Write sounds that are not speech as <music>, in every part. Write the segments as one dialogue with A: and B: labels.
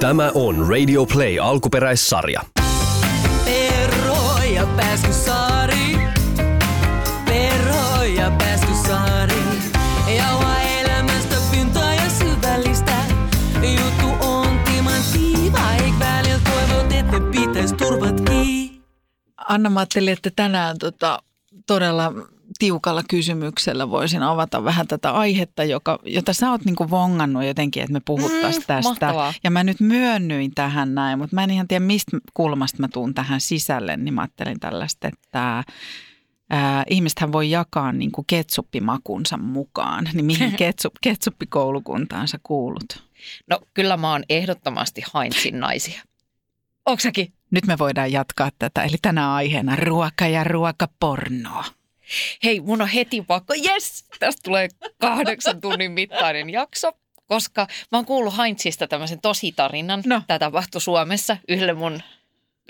A: Tämä on Radio Play alkuperäissarja.
B: Perro ja Pääskysaari. Perro ja Pääskysaari. Jauha elämästä pintaa ja syvällistä. Juttu on timanttiiva, eik välillä toivot, että pitäis turvat kiinni.
C: Anna, mä ajattelin, että tänään tota, todella tiukalla kysymyksellä voisin avata vähän tätä aihetta, joka, jota sä oot niinku vongannut jotenkin, että me puhuttaisiin
D: Mm,
C: tästä.
D: mahtavaa.
C: Ja mä nyt myönnyin tähän näin, mutta mä en ihan tiedä, mistä kulmasta mä tuun tähän sisälle, niin mä ajattelin tällaista, että ää, ihmisethän voi jakaa niinku ketsuppimakunsa mukaan. <laughs> Niin mihin ketsup, ketsuppikoulukuntaan sä kuulut?
D: No kyllä mä oon ehdottomasti Heinzin naisia. Onks säkin?
C: Nyt me voidaan jatkaa tätä, eli tänä aiheena ruoka ja ruokapornoa.
D: Hei, mun on heti pakko, yes, tästä tulee kahdeksan tunnin mittainen jakso, koska mä oon kuullut Heinzista tämmöisen tositarinan.
C: No.
D: Tämä tapahtui Suomessa yhdelle mun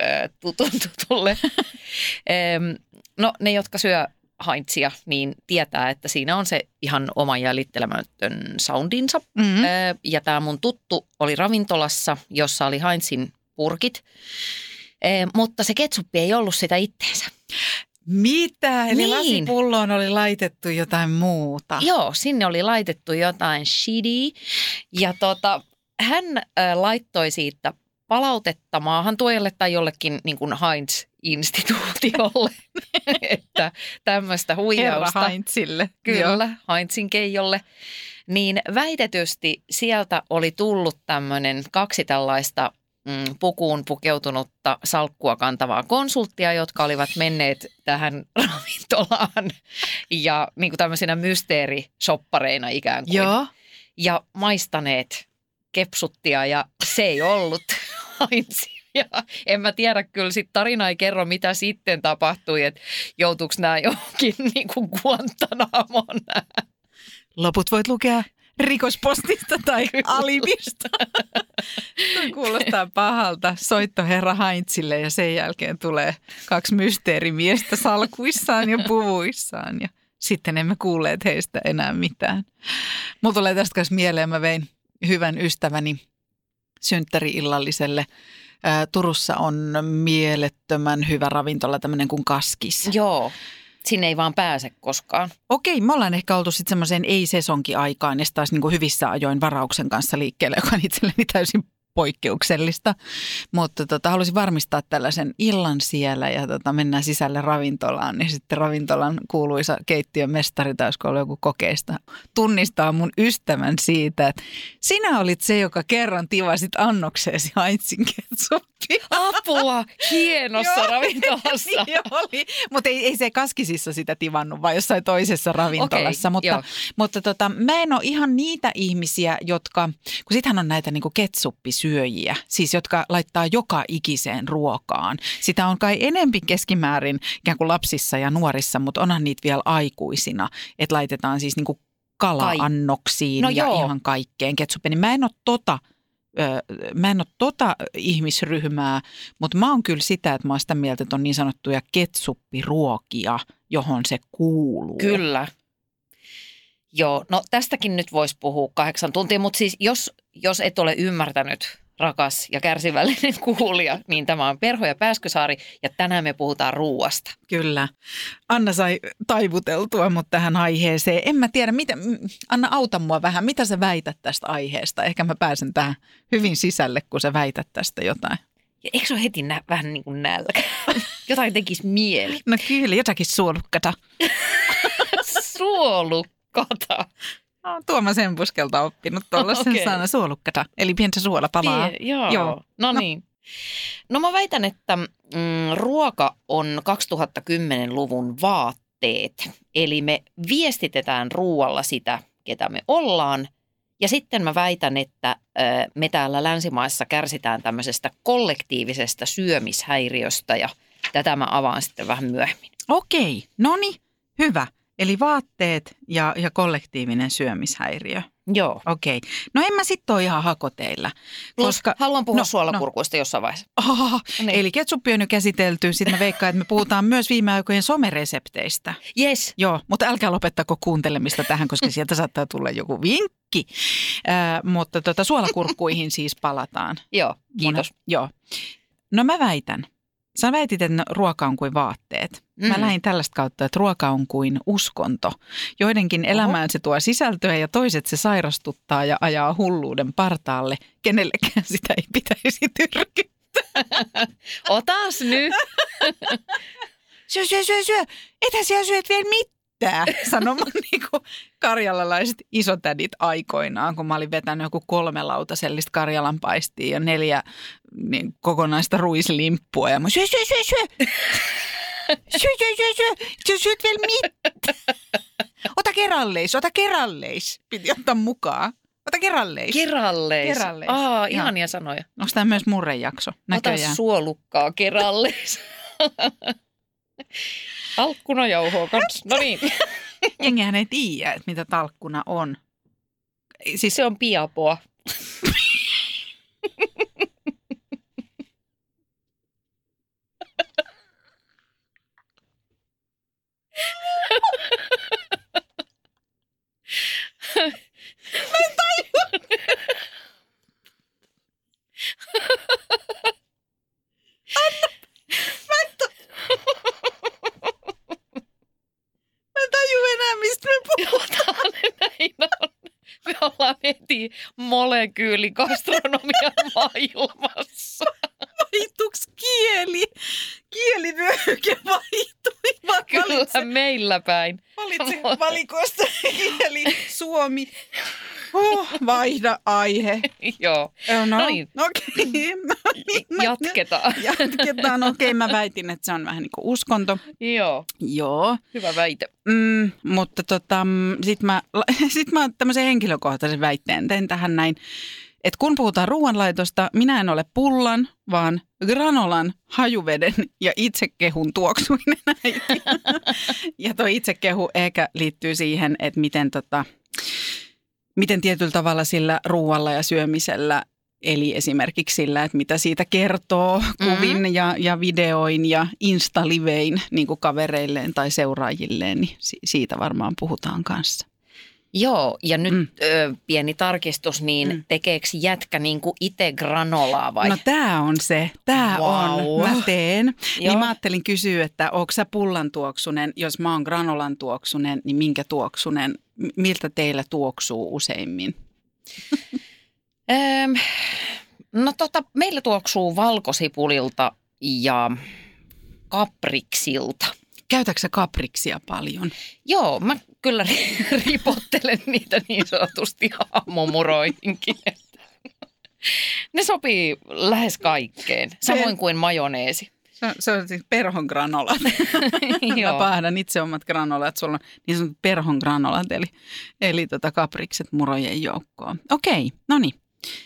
D: ö, tutun tutulle. <laughs> No ne, jotka syö Heinzia, niin tietää, että siinä on se ihan oma jäljittelemätön soundinsa.
C: Mm-hmm.
D: Ö, Ja tämä mun tuttu oli ravintolassa, jossa oli Heinzin purkit, Ö, mutta se ketsuppi ei ollut sitä itteensä.
C: Mitä? Eli
D: Niin.
C: lasipulloon oli laitettu jotain muuta.
D: Joo, sinne oli laitettu jotain shitty ja tota, hän äh, laittoi siitä palautetta maahantuojalle tai jollekin niin kuin Heinz-instituutiolle, <laughs> että tämmöistä
C: Herra
D: huijausta.
C: Heinzille.
D: Kyllä, Heinzin keijolle. Niin väitetysti sieltä oli tullut tämmöinen kaksi tällaista mm, pukuun pukeutunutta salkkua kantavaa konsulttia, jotka olivat menneet tähän <laughs> ravintolaan ja niin kuin tämmöisinä mysteerishoppareina ikään kuin.
C: Joo.
D: Ja maistaneet kepsuttia ja se ei ollut. <laughs> Ja en mä tiedä, kyllä sit tarina ei kerro, mitä sitten tapahtui, että joutuuko nämä johonkin <laughs> niin kuin Guantanamon
C: Loput voit lukea rikospostista tai alibista. Toi kuulostaa pahalta. Soitto herra Heinzille ja sen jälkeen tulee kaksi mysteerimiestä salkuissaan ja puvuissaan. Ja sitten emme kuulleet heistä enää mitään. Mulla tulee tästä kanssa mieleen, mä vein hyvän ystäväni synttäriillalliselle. Turussa on mielettömän hyvä ravintola, tämmöinen kuin Kaskis.
D: Joo, sinne ei vaan pääse koskaan.
C: Okei, me ollaan ehkä oltu sitten semmoiseen ei-sesonki-aikaan ja sitten taas niinku hyvissä ajoin varauksen kanssa liikkeelle, joka on itselleni täysin poikkeuksellista. Mutta tota, haluaisin varmistaa tällaisen illan siellä ja tota, mennään sisälle ravintolaan. Niin sitten ravintolan kuuluisa keittiön mestari, tai olisiko ollut joku kokeista, tunnistaa mun ystävän siitä, että sinä olit se, joka kerran tivasit annokseesi haitsin ketsuppia.
D: Apua, hienossa
C: Joo.
D: ravintolassa. <laughs>
C: Niin oli, mutta ei, ei se kaskisissa sitä tivannut, vaan jossain toisessa ravintolassa.
D: Okei,
C: mutta
D: joo.
C: mutta tota, mä en ole ihan niitä ihmisiä, jotka, kun sitähän on näitä niinku ketsuppisyöjiä, siis jotka laittaa joka ikiseen ruokaan. Sitä on kai enempi keskimäärin ikään kuin lapsissa ja nuorissa, mutta onhan niitä vielä aikuisina, että laitetaan siis niinku kala-annoksiin
D: No
C: ja
D: joo.
C: ihan kaikkeen ketsuppia. Niin mä en ole tota mä en ole tota ihmisryhmää, mutta mä oon kyllä sitä, että mä oon sitä mieltä, että on niin sanottuja ketsuppiruokia, johon se kuuluu.
D: Kyllä. Joo, no tästäkin nyt voisi puhua kahdeksan tuntia, mutta siis jos, jos et ole ymmärtänyt, rakas ja kärsivällinen <laughs> kuulija, niin tämä on Perho ja Pääskysaari ja tänään me puhutaan ruuasta.
C: Kyllä. Anna sai taivuteltua mut tähän aiheeseen. En mä tiedä, mitä, Anna auta mua vähän. Mitä sä väität tästä aiheesta? Ehkä mä pääsen tähän hyvin sisälle, kun sä väität tästä jotain.
D: Ja eikö se ole heti nä- vähän niin kuin nälkä? <laughs> Jotain tekisi mieli.
C: No kyllä, jotakin suolukkata. <laughs>
D: Suolukkata.
C: No, Tuomas Empuskelta oppinut tuollaisen okay. sana suolukkata, eli pientä suolapalaa.
D: Pie- joo.
C: Joo.
D: joo. No,
C: No.
D: niin. No mä väitän, että mm, ruoka on 2010-luvun vaatteet. Eli me viestitetään ruoalla sitä, ketä me ollaan. Ja sitten mä väitän, että ö, me täällä länsimaissa kärsitään tämmöisestä kollektiivisesta syömishäiriöstä ja tätä mä avaan sitten vähän myöhemmin.
C: Okei, no niin, hyvä. Eli vaatteet ja, ja kollektiivinen syömishäiriö.
D: Joo.
C: Okei. No en mä sitten ole ihan hakoteilla.
D: Plus,
C: Koska,
D: haluan puhua
C: no,
D: suolakurkuista no. jossain vaiheessa.
C: Oh,
D: Niin.
C: Eli ketsuppi on jo käsitelty. Sitten mä veikkaan, että me puhutaan myös viime aikojen someresepteistä.
D: Yes.
C: Joo, mutta älkää lopettako kuuntelemista tähän, koska sieltä saattaa tulla joku vinkki. Äh, mutta tota, suolakurkkuihin siis palataan. <laughs>
D: Joo, kiitos.
C: Monet- joo. No mä väitän. Sä väitit, että ruoka on kuin vaatteet. Mm. Mä
D: Mm.
C: lähdin tällaista kautta, että ruoka on kuin uskonto. Joidenkin
D: Oho.
C: elämään se tuo sisältöä ja toiset se sairastuttaa ja ajaa hulluuden partaalle. Kenellekään <laughs> sitä ei pitäisi tyrkyttää. <laughs>
D: Otas nyt. <laughs>
C: Syö, syö, syö, syö. Etä siellä syöt vielä mitään, <laughs> sanomaan niinku karjalalaiset isotädit aikoinaan, kun mä olin vetänyt joku kolme lautasellista karjalan paistia ja neljä niin, kokonaista ruislimppua. Ja mä syö, syö, syö, syö. <laughs> Syö, syö, syö, syö. Sä syöt vielä mitään. Ota kerralleis, ota kerralleis. Piti ottaa mukaan. Ota.
D: Keralleis.
C: Keralleis.
D: Aa,
C: Joo.
D: ihania sanoja.
C: Onko tämä myös murrejakso?
D: Ota
C: Näköjään.
D: suolukkaa keralleis. <laughs> Alkkunajauhoa kanssa. No niin, <laughs>
C: Jengihän ei tiedä, että mitä talkkuna on. Siis
D: se on piapoa.
C: mä <laughs> en taju enää, mistä me puhutaan.
D: Näin on. Me ollaan heti molekyyligastronomian <laughs> maailmassa.
C: Vaihtuuks kieli? Kielivyöhyke vaihtui. Mä
D: Kyllä
C: valitsen,
D: meillä päin.
C: valitsen valikoista kieli, suomi. Oh, vaihda aihe. <laughs>
D: Joo,
C: no,
D: No niin.
C: okei. <laughs> <laughs> No niin,
D: jatketaan.
C: Jatketaan. Okei, mä väitin, että se on vähän niin kuin uskonto.
D: Joo,
C: Joo.
D: hyvä väite.
C: Mm, mutta tota, sitten mä, sit mä tämmöisen henkilökohtaisen väitteen teen tähän näin. Että kun puhutaan ruoanlaitosta, minä en ole pullan, vaan granolan, hajuveden ja itsekehun tuoksuinen äiti. ja tuo itsekehu ehkä liittyy siihen, että miten, tota, miten tietyllä tavalla sillä ruoalla ja syömisellä Eli esimerkiksi sillä, että mitä siitä kertoo kuvin mm-hmm. ja, ja videoin ja instalivein niin kuin kavereilleen tai seuraajilleen, niin si- siitä varmaan puhutaan kanssa.
D: Joo, ja nyt
C: Mm.
D: ö, pieni tarkistus, niin
C: Mm.
D: tekeekö jätkä niin kuin itse granolaa vai?
C: No tämä on se, tämä
D: Vau.
C: on, mä teen.
D: Joo.
C: Niin mä ajattelin kysyä, että onko sä pullan tuoksunen, jos mä oon granolan tuoksunen, niin minkä tuoksunen, miltä teillä tuoksuu useimmin? <laughs>
D: No tota, meillä tuoksuu valkosipulilta ja kapriksilta.
C: Käytätkö sä kapriksia paljon?
D: Joo, mä kyllä ri- <laughs> ripottelen niitä niin sanotusti aamumuroihinkin. <laughs> Ne sopii lähes kaikkeen, samoin kuin majoneesi.
C: Se on, se on siis perhon granolat. <laughs> Mä
D: Joo.
C: pahdan itse omat granolat. Sulla on niin sanotut perhon granolat, eli, eli tota kaprikset murojen joukkoon. Okei, no niin.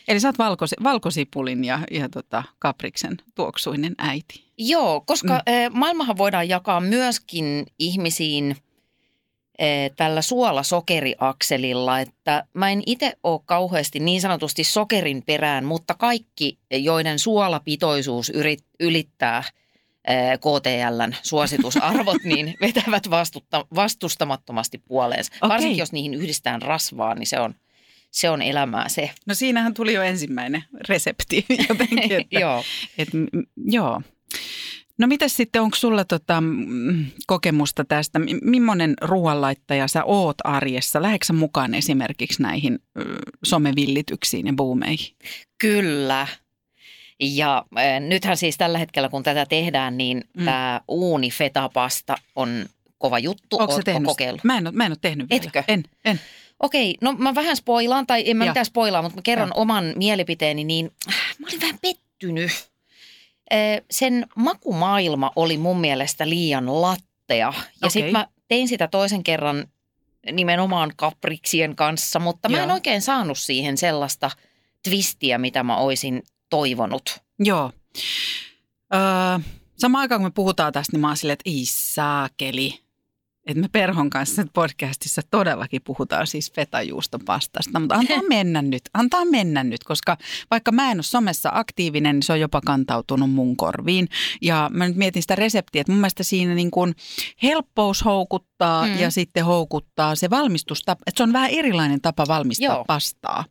C: Eli sä oot valkosi, valkosipulin ja, ja tota kapriksen tuoksuinen äiti.
D: Joo, koska mm. maailmahan voidaan jakaa myöskin ihmisiin eh, tällä suola-sokeriakselilla, että mä en itse ole kauheasti niin sanotusti sokerin perään, mutta kaikki, joiden suolapitoisuus yrit, ylittää eh, KTLn suositusarvot, niin <laughs> vetävät vastutta, vastustamattomasti puoleensa.
C: Okei.
D: Varsinkin jos niihin yhdistään rasvaa, niin se on, se on elämää se.
C: No siinähän tuli jo ensimmäinen resepti <laughs> jotenkin. Että,
D: Joo.
C: et, joo. No mitäs sitten, onko sulla tota, kokemusta tästä? M- Mimmonen ruoanlaittaja sä oot arjessa? Lähetkö sä mukaan esimerkiksi näihin ö, somevillityksiin ja buumeihin?
D: Kyllä. Ja äh, nythän siis tällä hetkellä, kun tätä tehdään, niin
C: Mm.
D: tämä uuni fetapasta on kova juttu.
C: Onko
D: Ootko
C: tehnyt?
D: kokeillut?
C: Mä en, ole, mä en ole tehnyt vielä.
D: Etkö?
C: En, en.
D: Okei, no mä vähän spoilaan, tai en mä
C: Joo.
D: mitään spoilaa, mutta mä kerron
C: Joo.
D: oman mielipiteeni, niin äh, mä olin vähän pettynyt. Sen makumaailma oli mun mielestä liian lattea. Ja
C: Okei.
D: sitten mä tein sitä toisen kerran nimenomaan kapriksien kanssa, mutta mä en
C: Joo.
D: oikein saanut siihen sellaista twistiä, mitä mä oisin toivonut.
C: Joo. Öö, samaan aikaan kun me puhutaan tästä, niin mä oon silleen, että ei saakeli. että me Perhon kanssa podcastissa todellakin puhutaan siis fetajuustopastasta, mutta antaa <laughs> mennä nyt, antaa mennä nyt, koska vaikka mä en ole somessa aktiivinen, niin se on jopa kantautunut mun korviin. Ja mä nyt mietin sitä reseptiä, että mun mielestä siinä niin kuin helppous houkuttaa mm. ja sitten houkuttaa se valmistustapa, että se on vähän erilainen tapa valmistaa Joo. pastaa.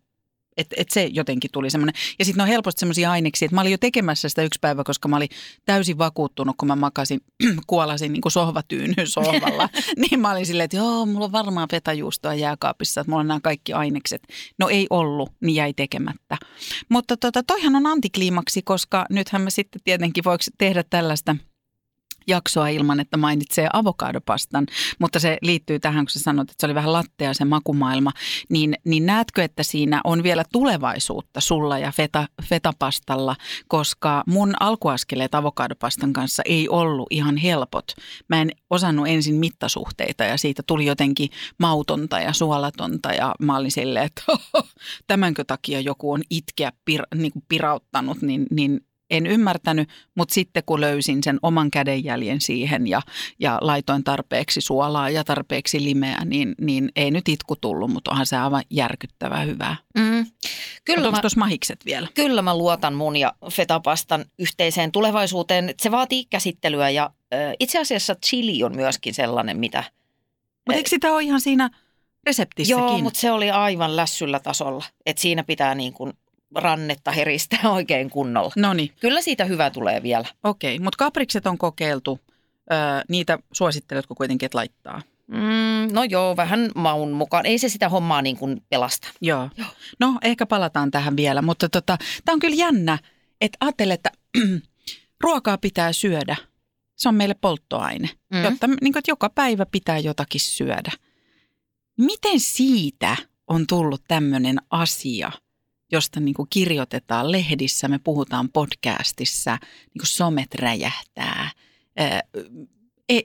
C: Että et se jotenkin tuli semmoinen. Ja sitten on helposti semmoisia aineksia, että mä olin jo tekemässä sitä yksi päivä, koska mä olin täysin vakuuttunut, kun mä makasin, <clears throat> kuolasin niin kuin sohvatyynyn sohvalla. <laughs> niin mä olin silleen, että joo, mulla on varmaan fetajuustoa jääkaapissa, että mulla on nämä kaikki ainekset. No ei ollut, niin jäi tekemättä. Mutta tota, toihan on antikliimaksi, koska nythän me sitten tietenkin voiko tehdä tällaista – jaksoa ilman, että mainitsee avokadopastan, mutta se liittyy tähän, kun sä sanoit, että se oli vähän lattea se makumaailma, niin, niin näetkö, että siinä on vielä tulevaisuutta sulla ja feta, fetapastalla, koska mun alkuaskeleet avokadopastan kanssa ei ollut ihan helpot. Mä en osannut ensin mittasuhteita ja siitä tuli jotenkin mautonta ja suolatonta. Ja mä olin silleen, että <laughs> tämänkö takia joku on itkeä pir, niin kuin pirauttanut, niin, niin en ymmärtänyt, mutta sitten kun löysin sen oman kädenjäljen siihen ja, ja laitoin tarpeeksi suolaa ja tarpeeksi limeä, niin, niin ei nyt itku tullut, mutta onhan se aivan järkyttävää hyvää. Mm. Kyllä onko tuossa mahikset vielä?
D: Kyllä mä luotan mun ja fetapastan yhteiseen tulevaisuuteen. Se vaatii käsittelyä ja äh, itse asiassa chili on myöskin sellainen, mitä...
C: Mutta eikö sitä ole ihan siinä reseptissäkin?
D: Joo, mutta se oli aivan lässyllä tasolla. Että siinä pitää niin kuin rannetta heristää <laughs> oikein kunnolla.
C: No niin.
D: Kyllä siitä hyvä tulee vielä.
C: Okei, okay, mutta kaprikset on kokeiltu. Öö, niitä suositteletko kuitenkin, että laittaa?
D: Mm, no joo, vähän maun mukaan. Ei se sitä hommaa niin kuin pelasta.
C: Joo. joo. No ehkä palataan tähän vielä, mutta tota, tämä on kyllä jännä, että ajattele, <clears throat> että ruokaa pitää syödä. Se on meille polttoaine, mm. jotta niin kuin, että joka päivä pitää jotakin syödä. Miten siitä on tullut tämmöinen asia – josta niin kuin kirjoitetaan lehdissä, me puhutaan podcastissa, niin kuin somet räjähtää. Ei,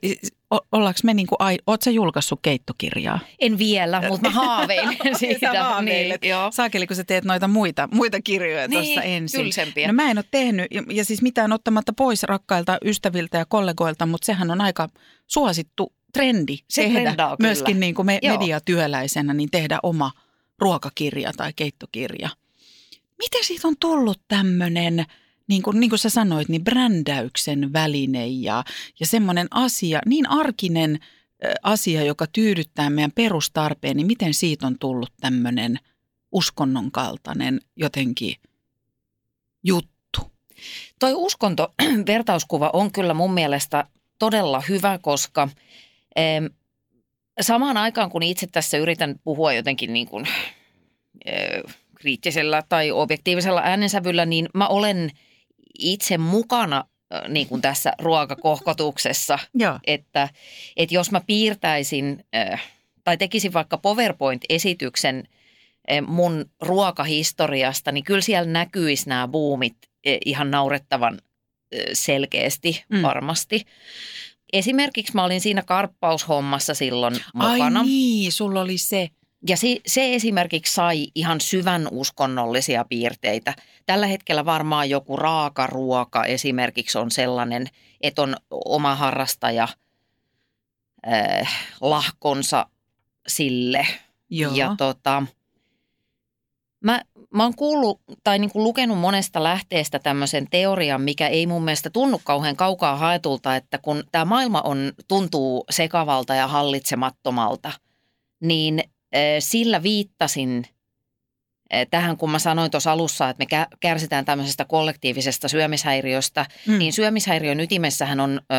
C: ollaanko me niin kuin, ootko julkaissut keittokirjaa?
D: En vielä, mutta mä haaveilen <laughs> siitä.
C: Niin, joo. Saakeli, kun sä teet noita muita, muita kirjoja niin, tuossa ensin.
D: Tylsempiä.
C: No mä en ole tehnyt, ja, ja siis mitään ottamatta pois rakkailta ystäviltä ja kollegoilta, mutta sehän on aika suosittu trendi
D: Se
C: tehdä myöskin niin kuin me, mediatyöläisenä, niin tehdä oma ruokakirja tai keittokirja – miten siitä on tullut tämmöinen, niin kuin, niin kuin sä sanoit, niin brändäyksen väline ja, ja semmoinen asia, niin arkinen asia, joka tyydyttää meidän perustarpeen, niin miten siitä on tullut tämmöinen uskonnon kaltainen jotenkin juttu?
D: Toi uskonto, <clears throat> vertauskuva on kyllä mun mielestä todella hyvä, koska eh, samaan aikaan kun itse tässä yritän puhua jotenkin niin kuin, eh, kriittisellä tai objektiivisella äänensävyllä, niin mä olen itse mukana niin kuin tässä ruokakohkotuksessa. <laughs> että, että jos mä piirtäisin tai tekisin vaikka PowerPoint-esityksen mun ruokahistoriasta, niin kyllä siellä näkyisi nämä buumit ihan naurettavan selkeästi mm. varmasti. Esimerkiksi mä olin siinä karppaushommassa silloin mukana.
C: Ai niin, sulla oli se.
D: Ja se, se esimerkiksi sai ihan syvän uskonnollisia piirteitä. Tällä hetkellä varmaan joku raakaruoka esimerkiksi on sellainen, että on oma harrastaja äh, lahkonsa sille.
C: Joo.
D: Ja tota, mä, mä oon kuullut tai niin kuin lukenut monesta lähteestä tämmöisen teorian, mikä ei mun mielestä tunnu kauhean kaukaa haetulta, että kun tämä maailma on, tuntuu sekavalta ja hallitsemattomalta, niin sillä viittasin tähän, kun mä sanoin tuossa alussa, että me kärsitään tämmöisestä kollektiivisesta syömishäiriöstä, mm. niin syömishäiriön ytimessähän on ö,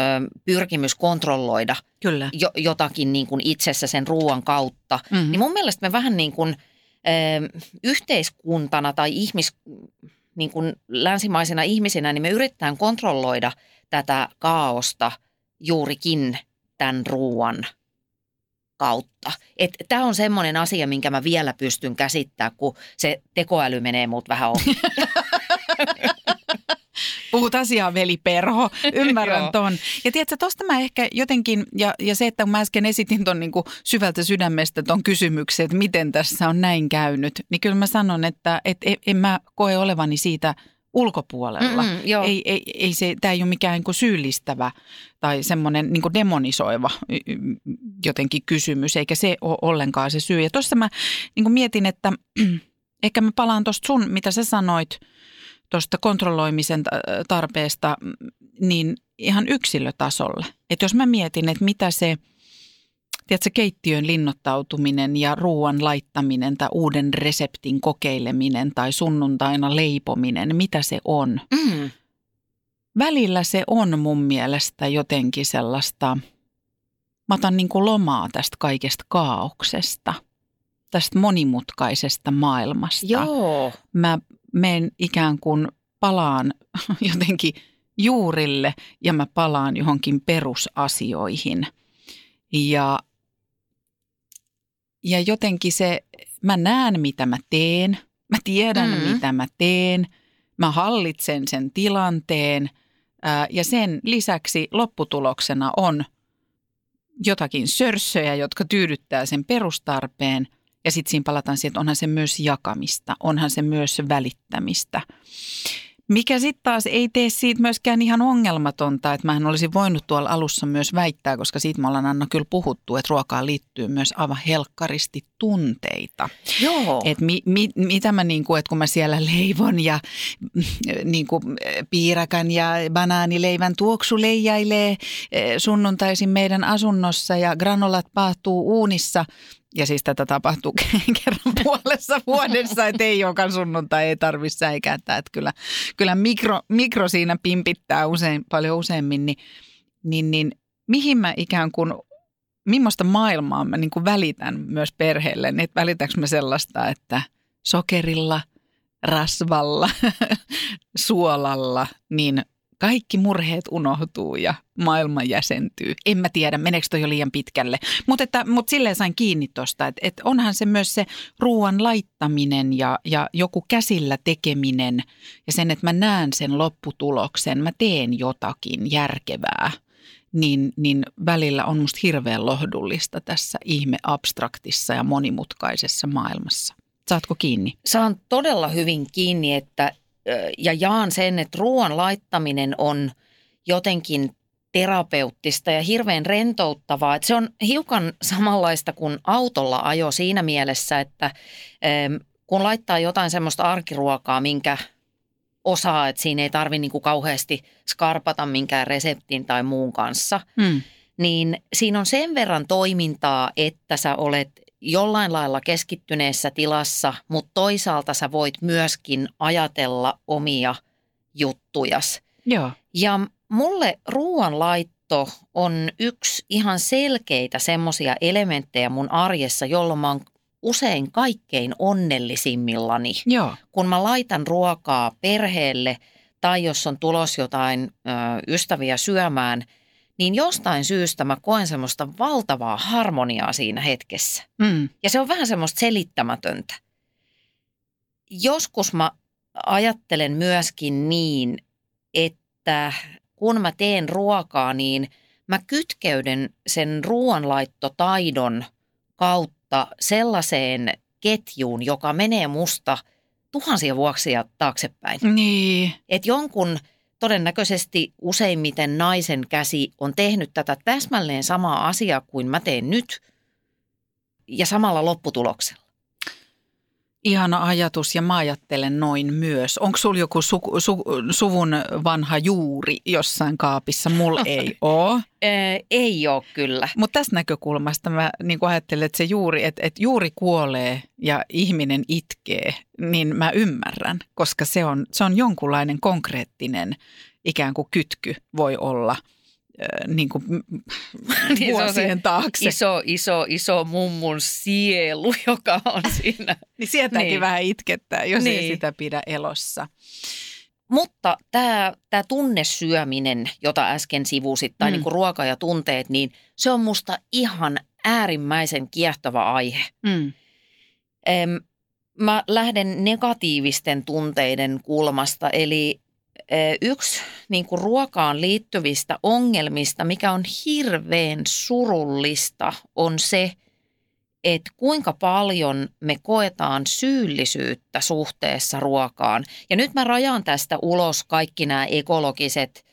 D: pyrkimys kontrolloida
C: Kyllä.
D: Jo, jotakin niin kuin itsessä sen ruoan kautta. Mm-hmm. Niin mun mielestä me vähän niin kuin ö, yhteiskuntana tai ihmis, niin kuin länsimaisena ihmisinä, niin me yritetään kontrolloida tätä kaaosta juurikin tämän ruoan kautta. Tämä on semmoinen asia, minkä mä vielä pystyn käsittämään, kun se tekoäly menee muut vähän ohi. <laughs>
C: Puhut asiaa, veli Perho. <laughs> Ymmärrän ton. Ja tiedätkö, tosta mä ehkä jotenkin, ja, ja se, että mä äsken esitin ton niin kuin syvältä sydämestä ton kysymyksen, että miten tässä on näin käynyt, niin kyllä mä sanon, että et, en mä koe olevani siitä ulkopuolella.
D: Mm, joo.
C: Ei, ei, ei se, tämä ei ole mikään niin syyllistävä tai semmoinen niin demonisoiva jotenkin kysymys, eikä se ole ollenkaan se syy. Ja tuossa mä niin mietin, että <clears throat> ehkä mä palaan tuosta sun, mitä sä sanoit tuosta kontrolloimisen ta- tarpeesta, niin ihan yksilötasolle. Että jos mä mietin, että mitä se, tiedätkö, keittiön linnoittautuminen ja ruoan laittaminen tai uuden reseptin kokeileminen tai sunnuntaina leipominen, mitä se on.
D: Mm.
C: Välillä se on mun mielestä jotenkin sellaista, mä otan niin kuin lomaa tästä kaikesta kaauksesta, tästä monimutkaisesta maailmasta.
D: Joo.
C: Mä menen ikään kuin palaan <laughs> jotenkin juurille ja mä palaan johonkin perusasioihin. Ja, ja jotenkin se, mä näen mitä mä teen, mä tiedän
D: Mm.
C: mitä mä teen, mä hallitsen sen tilanteen ää, ja sen lisäksi lopputuloksena on jotakin sörssöjä, jotka tyydyttää sen perustarpeen ja sitten siinä palataan siihen, että onhan se myös jakamista, onhan se myös välittämistä. Mikä sitten taas ei tee siitä myöskään ihan ongelmatonta, että mähän olisin voinut tuolla alussa myös väittää, koska siitä me ollaan Anna kyllä puhuttu, että ruokaan liittyy myös aivan helkkaristi tunteita.
D: Joo.
C: Et mi, mi, mitä mä niinku, että kun mä siellä leivon ja niinku, piirakan ja banaanileivän tuoksu leijailee eh, sunnuntaisin meidän asunnossa ja granolat paahtuu uunissa. Ja siis tätä tapahtuu <laughs> kerran puolessa vuodessa, että ei joka sunnuntai ei tarvitse säikäyttää. Että kyllä, kyllä mikro, mikro siinä pimpittää usein, paljon useammin, niin, niin, niin mihin mä ikään kuin millaista maailmaa mä niin kuin välitän myös perheelle, niin että välitänkö mä sellaista, että sokerilla, rasvalla, <laughs> suolalla, niin kaikki murheet unohtuu ja maailma jäsentyy. En mä tiedä, meneekö toi jo liian pitkälle. Mutta mut silleen sain kiinni tuosta, että et onhan se myös se ruoan laittaminen ja, ja joku käsillä tekeminen ja sen, että mä näen sen lopputuloksen, mä teen jotakin järkevää niin, niin välillä on musta hirveän lohdullista tässä ihme abstraktissa ja monimutkaisessa maailmassa. Saatko kiinni?
D: Saan todella hyvin kiinni, että ja jaan sen, että ruoan laittaminen on jotenkin terapeuttista ja hirveän rentouttavaa. Että se on hiukan samanlaista kuin autolla ajo siinä mielessä, että kun laittaa jotain semmoista arkiruokaa, minkä osaa, että siinä ei tarvitse niinku kauheasti skarpata minkään reseptin tai muun kanssa,
C: Hmm.
D: niin siinä on sen verran toimintaa, että sä olet jollain lailla keskittyneessä tilassa, mutta toisaalta sä voit myöskin ajatella omia juttujas.
C: Joo.
D: Ja mulle ruoanlaitto on yksi ihan selkeitä semmoisia elementtejä mun arjessa, jolloin mä oon usein kaikkein onnellisimmillani
C: Joo.
D: kun mä laitan ruokaa perheelle tai jos on tulos jotain ö, ystäviä syömään, niin jostain syystä mä koen semmoista valtavaa harmoniaa siinä hetkessä.
C: Mm.
D: Ja se on vähän semmoista selittämätöntä. Joskus mä ajattelen myöskin niin, että kun mä teen ruokaa, niin mä kytkeyden sen ruoanlaittotaidon kautta sellaiseen ketjuun, joka menee musta tuhansia vuoksia taaksepäin.
C: Niin.
D: Että jonkun todennäköisesti useimmiten naisen käsi on tehnyt tätä täsmälleen samaa asiaa kuin mä teen nyt ja samalla lopputuloksella.
C: Ihana ajatus ja mä ajattelen noin myös. Onko sulla joku su, su, suvun vanha juuri jossain kaapissa? Mulla <laughs> ei ole.
D: Ei ole kyllä.
C: Mutta tästä näkökulmasta mä niin ajattelen, että se juuri, että, että juuri kuolee ja ihminen itkee, niin mä ymmärrän, koska se on, se on jonkunlainen konkreettinen ikään kuin kytky voi olla niin kuin <laughs>
D: Niin on se
C: vuosien taakse.
D: Iso, iso, iso mummun sielu, <laughs> joka on siinä.
C: Niin sieltäkin
D: Niin.
C: vähän itkettää, jos ei
D: Niin.
C: sitä pidä elossa.
D: Mutta tämä, tämä tunnesyöminen, jota äsken sivusit, tai
C: Mm.
D: niin kuin ruoka ja tunteet, niin se on musta ihan äärimmäisen kiehtova aihe.
C: Mm.
D: Mä lähden negatiivisten tunteiden kulmasta, eli yksi niin kuin ruokaan liittyvistä ongelmista, mikä on hirveän surullista, on se, että kuinka paljon me koetaan syyllisyyttä suhteessa ruokaan. Ja nyt mä rajaan tästä ulos kaikki nämä ekologiset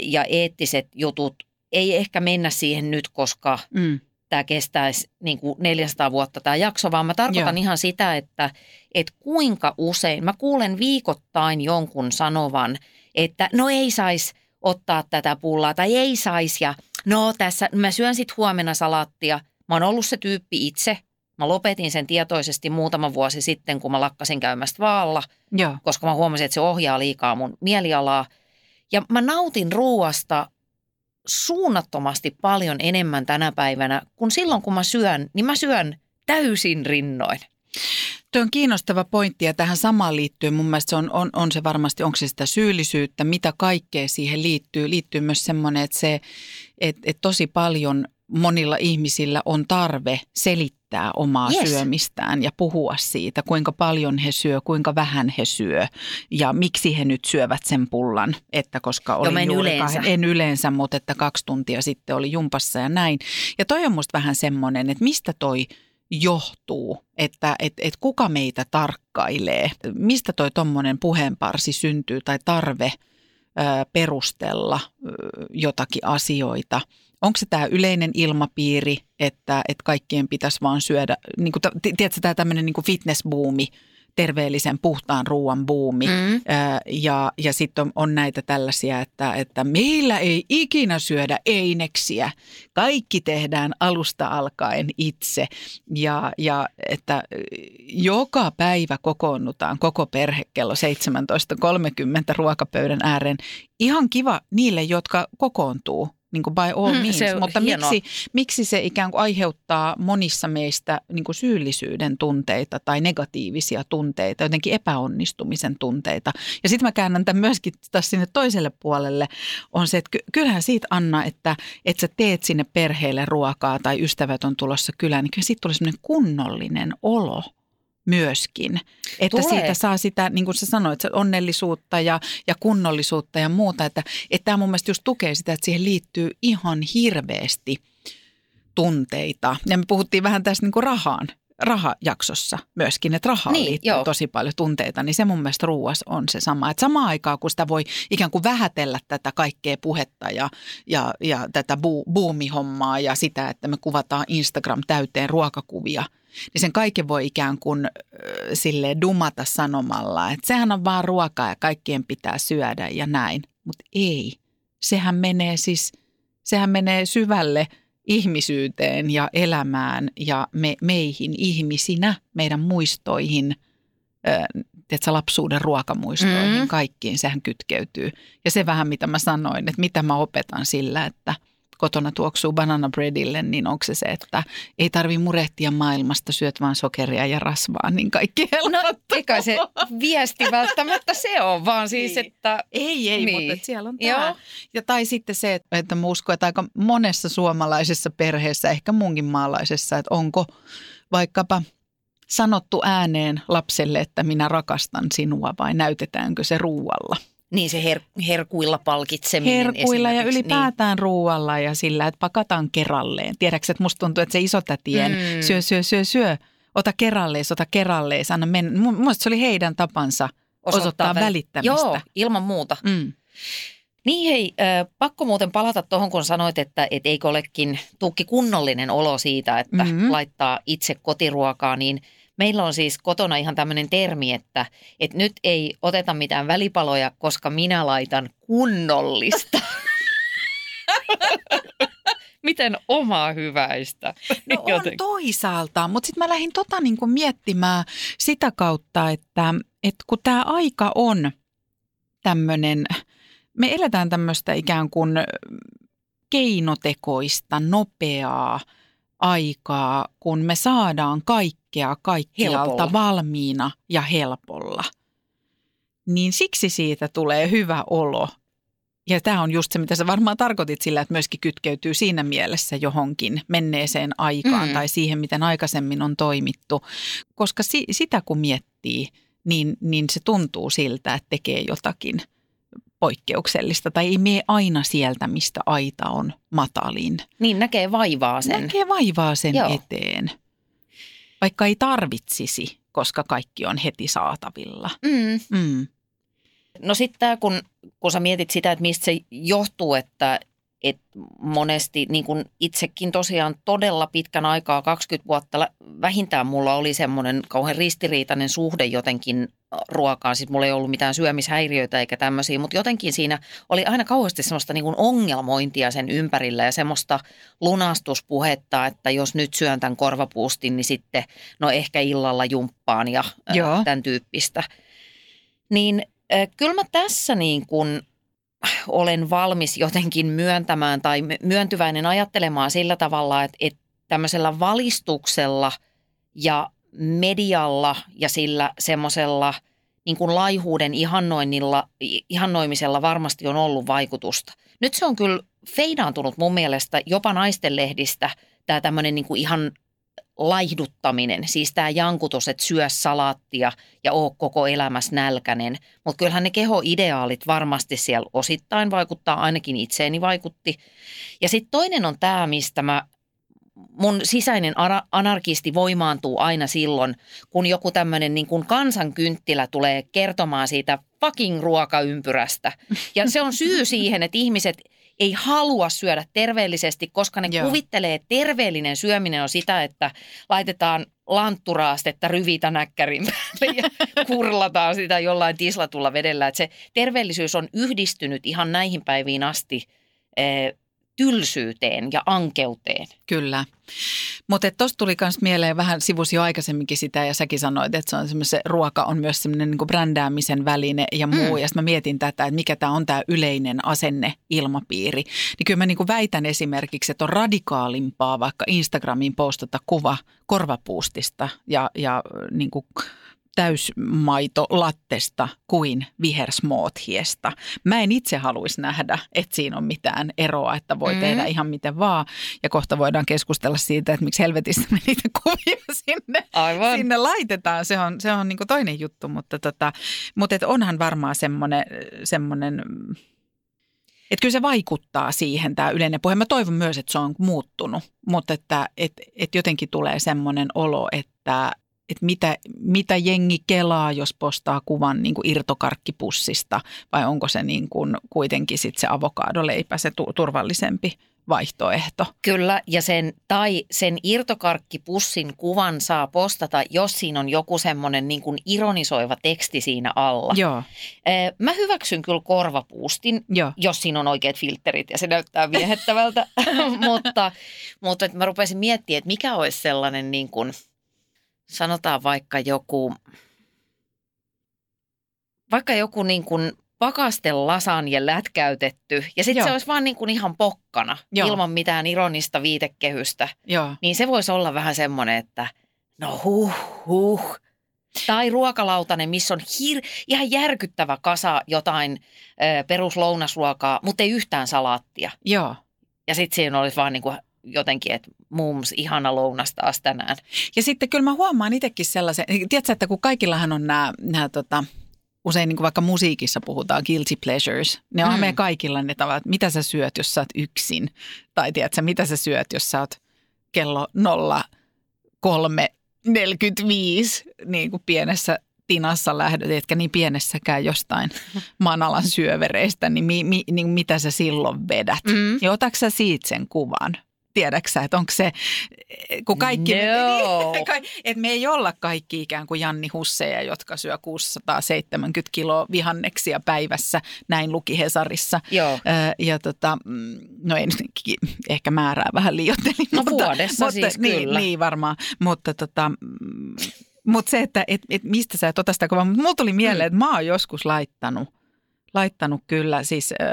D: ja eettiset jutut. Ei ehkä mennä siihen nyt, koska
C: Mm.
D: Tämä kestäisi niin kuin 400 vuotta tämä jakso, vaan mä tarkoitan
C: Joo.
D: ihan sitä, että, että kuinka usein, mä kuulen viikoittain jonkun sanovan, että no ei saisi ottaa tätä pullaa tai ei saisi ja no tässä, mä syön sitten huomenna salaattia. Mä oon ollut se tyyppi itse. Mä lopetin sen tietoisesti muutama vuosi sitten, kun mä lakkasin käymästä vaalla,
C: Joo.
D: koska mä huomasin, että se ohjaa liikaa mun mielialaa. Ja mä nautin ruuasta suunnattomasti paljon enemmän tänä päivänä, kun silloin kun mä syön, niin mä syön täysin rinnoin.
C: Tuo on kiinnostava pointti ja tähän samaan liittyy. Mun mielestä se on, on, on se varmasti, onko se sitä syyllisyyttä, mitä kaikkea siihen liittyy. Liittyy myös semmoinen, että se, että, että tosi paljon monilla ihmisillä on tarve selittää omaa
D: Yes.
C: syömistään ja puhua siitä, kuinka paljon he syö, kuinka vähän he syö ja miksi he nyt syövät sen pullan, että koska oli
D: mä en
C: juuri
D: yleensä.
C: kahden- en yleensä, mutta että kaksi tuntia sitten oli jumpassa ja näin. Ja toi on musta vähän semmoinen, että mistä toi johtuu, että et, et kuka meitä tarkkailee, mistä toi tommonen puheenparsi syntyy tai tarve ö, perustella ö, jotakin asioita. Onko se tämä yleinen ilmapiiri, että, että kaikkien pitäisi vaan syödä, niin kuin, tiedätkö tämä tämmöinen niin fitnessbuumi, terveellisen puhtaan ruoan buumi.
D: Mm.
C: Ja, ja sitten on, on näitä tällaisia, että, että meillä ei ikinä syödä eineksiä. Kaikki tehdään alusta alkaen itse. Ja, ja että joka päivä kokoonnutaan koko perhe kello 17.30 ruokapöydän ääreen. Ihan kiva niille, jotka kokoontuu. Niin kuin by all
D: Mm,
C: means.
D: on
C: Mutta
D: hienoa.
C: miksi, miksi se ikään kuin aiheuttaa monissa meistä niin kuin syyllisyyden tunteita tai negatiivisia tunteita, jotenkin epäonnistumisen tunteita. Ja sitten mä käännän tämän myöskin taas sinne toiselle puolelle, on se, että ky- kyllähän siitä Anna, että, että sä teet sinne perheelle ruokaa tai ystävät on tulossa kylään, niin kyllä siitä tulee semmoinen kunnollinen olo myöskin. Että
D: Tulee.
C: siitä saa sitä, niin kuin sä sanoit, onnellisuutta ja, ja kunnollisuutta ja muuta. Että, että tämä mun mielestä just tukee sitä, että siihen liittyy ihan hirveästi tunteita. Ja me puhuttiin vähän tästä niin kuin rahaan, rahajaksossa myöskin, että rahaan
D: Niin,
C: liittyy
D: joo.
C: tosi paljon tunteita, niin se mun mielestä ruuas on se sama. Että samaan aikaan, kun sitä voi ikään kuin vähätellä tätä kaikkea puhetta ja, ja, ja tätä bu, buumihommaa ja sitä, että me kuvataan Instagram täyteen ruokakuvia, niin sen kaiken voi ikään kuin äh, sille dumata sanomalla, että sehän on vaan ruokaa ja kaikkien pitää syödä ja näin. Mutta ei. Sehän menee siis, sehän menee syvälle ihmisyyteen ja elämään ja me, meihin ihmisinä, meidän muistoihin, äh, tiedätkö, lapsuuden ruokamuistoihin,
D: Mm.
C: mm. kaikkiin, sehän kytkeytyy. Ja se vähän, mitä mä sanoin, että mitä mä opetan sillä, että kotona tuoksuu banana breadille, niin onko se se, että ei tarvi murehtia maailmasta, syöt vaan sokeria ja rasvaa, niin kaikki
D: No
C: helpottuu.
D: eikä se viesti välttämättä se on, vaan siis,
C: Niin.
D: että
C: Ei, ei,
D: Niin.
C: mutta siellä on
D: Joo.
C: tämä. Ja tai sitten se, että- että mä uskon, että aika monessa suomalaisessa perheessä, ehkä munkin maalaisessa, että onko vaikkapa sanottu ääneen lapselle, että minä rakastan sinua vai näytetäänkö se ruualla?
D: Niin se her- herkuilla palkitseminen
C: Herkuilla ja
D: esimerkiksi,
C: ylipäätään ruualla ja sillä, että pakataan kerralleen. Tiedätkö, että musta tuntuu, että se isotätien
D: Mm.
C: syö, syö, syö, syö, ota kerrallees, ota kerrallees, anna mennä. Mun se oli heidän tapansa osoittaa,
D: väl-
C: välittämistä.
D: Joo, ilman muuta.
C: Mm.
D: Niin hei, äh, pakko muuten palata tuohon, kun sanoit, että et eikö olekin tukki kunnollinen olo siitä, että
C: Mhm.
D: laittaa itse kotiruokaa, niin meillä on siis kotona ihan tämmöinen termi, että, että nyt ei oteta mitään välipaloja, koska minä laitan kunnollista. <laughs> Miten omaa hyväistä?
C: No on
D: Joten-
C: toisaalta, mutta sitten mä lähdin tota niinku miettimään sitä kautta, että, että kun tämä aika on tämmöinen, me eletään tämmöistä ikään kuin keinotekoista, nopeaa aikaa, kun me saadaan kaikkea kaikkialta
D: Helpolla.
C: valmiina ja helpolla. Niin siksi siitä tulee hyvä olo. Ja tämä on just se, mitä sä varmaan tarkoitit sillä, että myöskin kytkeytyy siinä mielessä johonkin menneeseen aikaan
D: Mm.
C: tai siihen, miten aikaisemmin on toimittu. Koska si- sitä kun miettii, niin, niin se tuntuu siltä, että tekee jotakin poikkeuksellista tai ei mene aina sieltä, mistä aita on matalin.
D: Niin näkee vaivaa sen.
C: Näkee vaivaa sen
D: Joo.
C: eteen, vaikka ei tarvitsisi, koska kaikki on heti saatavilla.
D: Mm.
C: Mm.
D: No sitten kun, kun sä mietit sitä, että mistä se johtuu, että, että monesti niin kun itsekin tosiaan todella pitkän aikaa, 20 vuotta vähintään mulla oli semmoinen kauhean ristiriitainen suhde jotenkin ruokaan. Siis mulla ei ollut mitään syömishäiriöitä eikä tämmöisiä, mutta jotenkin siinä oli aina kauheasti semmoista niin kun ongelmointia sen ympärillä ja semmoista lunastuspuhetta, että jos nyt syön tämän korvapuustin, niin sitten no ehkä illalla jumppaan ja
C: Joo.
D: tämän tyyppistä. Niin kyllä mä tässä niin kuin olen valmis jotenkin myöntämään tai my- myöntyväinen ajattelemaan sillä tavalla, että, että tämmöisellä valistuksella ja medialla ja sillä semmoisella niin kuin laihuuden ihannoinnilla, ihannoimisella varmasti on ollut vaikutusta. Nyt se on kyllä feidaantunut mun mielestä jopa naistenlehdistä tämä tämmöinen niin kuin ihan laihduttaminen, siis tämä jankutus, että syö salaattia ja oo koko elämässä nälkänen. Mutta kyllähän ne kehoideaalit varmasti siellä osittain vaikuttaa, ainakin itseeni vaikutti. Ja sitten toinen on tämä, mistä mä, mun sisäinen anarkisti voimaantuu aina silloin, kun joku tämmöinen niin kuin kansankynttilä tulee kertomaan siitä fucking ruokaympyrästä. Ja se on syy siihen, että ihmiset ei halua syödä terveellisesti, koska ne
C: Joo.
D: kuvittelee, että terveellinen syöminen on sitä, että laitetaan lantturaastetta ryvitä näkkärin päälle ja <laughs> kurlataan sitä jollain tislatulla vedellä. Että se terveellisyys on yhdistynyt ihan näihin päiviin asti eh, tylsyyteen ja ankeuteen.
C: Kyllä. Mutta tuosta tuli myös mieleen vähän sivusi jo aikaisemminkin sitä ja säkin sanoit, että se on se ruoka on myös semmoinen niin brändäämisen väline ja muu.
D: Mm.
C: Ja sitten mä mietin tätä, että mikä tämä on tämä yleinen asenne ilmapiiri. Niin kyllä mä niin väitän esimerkiksi, että on radikaalimpaa vaikka Instagramiin postata kuva korvapuustista ja, ja niin kuin täysmaito lattesta kuin vihersmoothiesta. Mä en itse haluaisi nähdä, että siinä on mitään eroa, että voi
D: Mm.
C: mm. tehdä ihan miten vaan. Ja kohta voidaan keskustella siitä, että miksi helvetistä me niitä <laughs> kuvia sinne,
D: Aivan.
C: sinne laitetaan. Se on, se on niin toinen juttu, mutta, tota, mutta et onhan varmaan semmoinen, semmoinen että kyllä se vaikuttaa siihen tämä yleinen puhe. Mä toivon myös, että se on muuttunut, mutta että et, et jotenkin tulee semmoinen olo, että että mitä, mitä jengi kelaa, jos postaa kuvan niin kuin irtokarkkipussista vai onko se niin kuin kuitenkin sit se avokadoleipä se tu- turvallisempi vaihtoehto.
D: Kyllä, ja sen, tai sen irtokarkkipussin kuvan saa postata, jos siinä on joku semmoinen niin kuin ironisoiva teksti siinä alla.
C: Joo,
D: Mä hyväksyn kyllä korvapuustin,
C: joo.
D: jos siinä on oikeat filterit ja se näyttää viehettävältä, <laughs> mutta, mutta että mä rupesin miettimään, että mikä olisi sellainen niin kuin, sanotaan vaikka joku, vaikka joku niin kuin pakaste lasanje lätkäytetty ja sitten se olisi vaan niin kuin ihan pokkana
C: Joo.
D: ilman mitään ironista viitekehystä,
C: Joo,
D: niin se voisi olla vähän semmoinen, että no huh huh. Tai ruokalautanen, missä on hir- ihan järkyttävä kasa jotain ö, peruslounasruokaa, mutta ei yhtään salaattia.
C: joo.
D: Ja sitten siinä olisi vaan niin kuin jotenkin, että mums, ihana lounas taas tänään.
C: Ja sitten kyllä mä huomaan itsekin sellaisen, tiedätkö, että kun kaikillahan on nämä, nämä tota, usein niin kuin vaikka musiikissa puhutaan guilty pleasures, ne onhan Mm. meidän kaikilla ne tavat, että mitä sä syöt, jos sä oot yksin, tai tiedätkö, mitä sä syöt, jos sä oot kello 03.45 niin kuin pienessä tinassa lähdöt, etkä niin pienessäkään jostain <laughs> manalan syövereistä, niin, mi, mi, niin mitä sä silloin vedät?
D: Mm.
C: Ja otatko sä siitä sen kuvan? Tiedätkö sä, että onko se, kun kaikki,
D: No.
C: me, että me ei olla kaikki ikään kuin Janni Husseja, jotka syö 670 kiloa vihanneksia päivässä, näin luki Hesarissa.
D: Joo.
C: Ja tota, mm, no ei ki- ehkä määrää vähän liioittelin.
D: No
C: mutta,
D: vuodessa
C: mutta,
D: siis
C: niin,
D: kyllä.
C: Niin varmaan, mutta tota, mm, mutta se, että et, et mistä sä et ota sitä kovaa. Mutta mulla tuli mieleen, että mä oon joskus laittanut, laittanut kyllä, siis äh,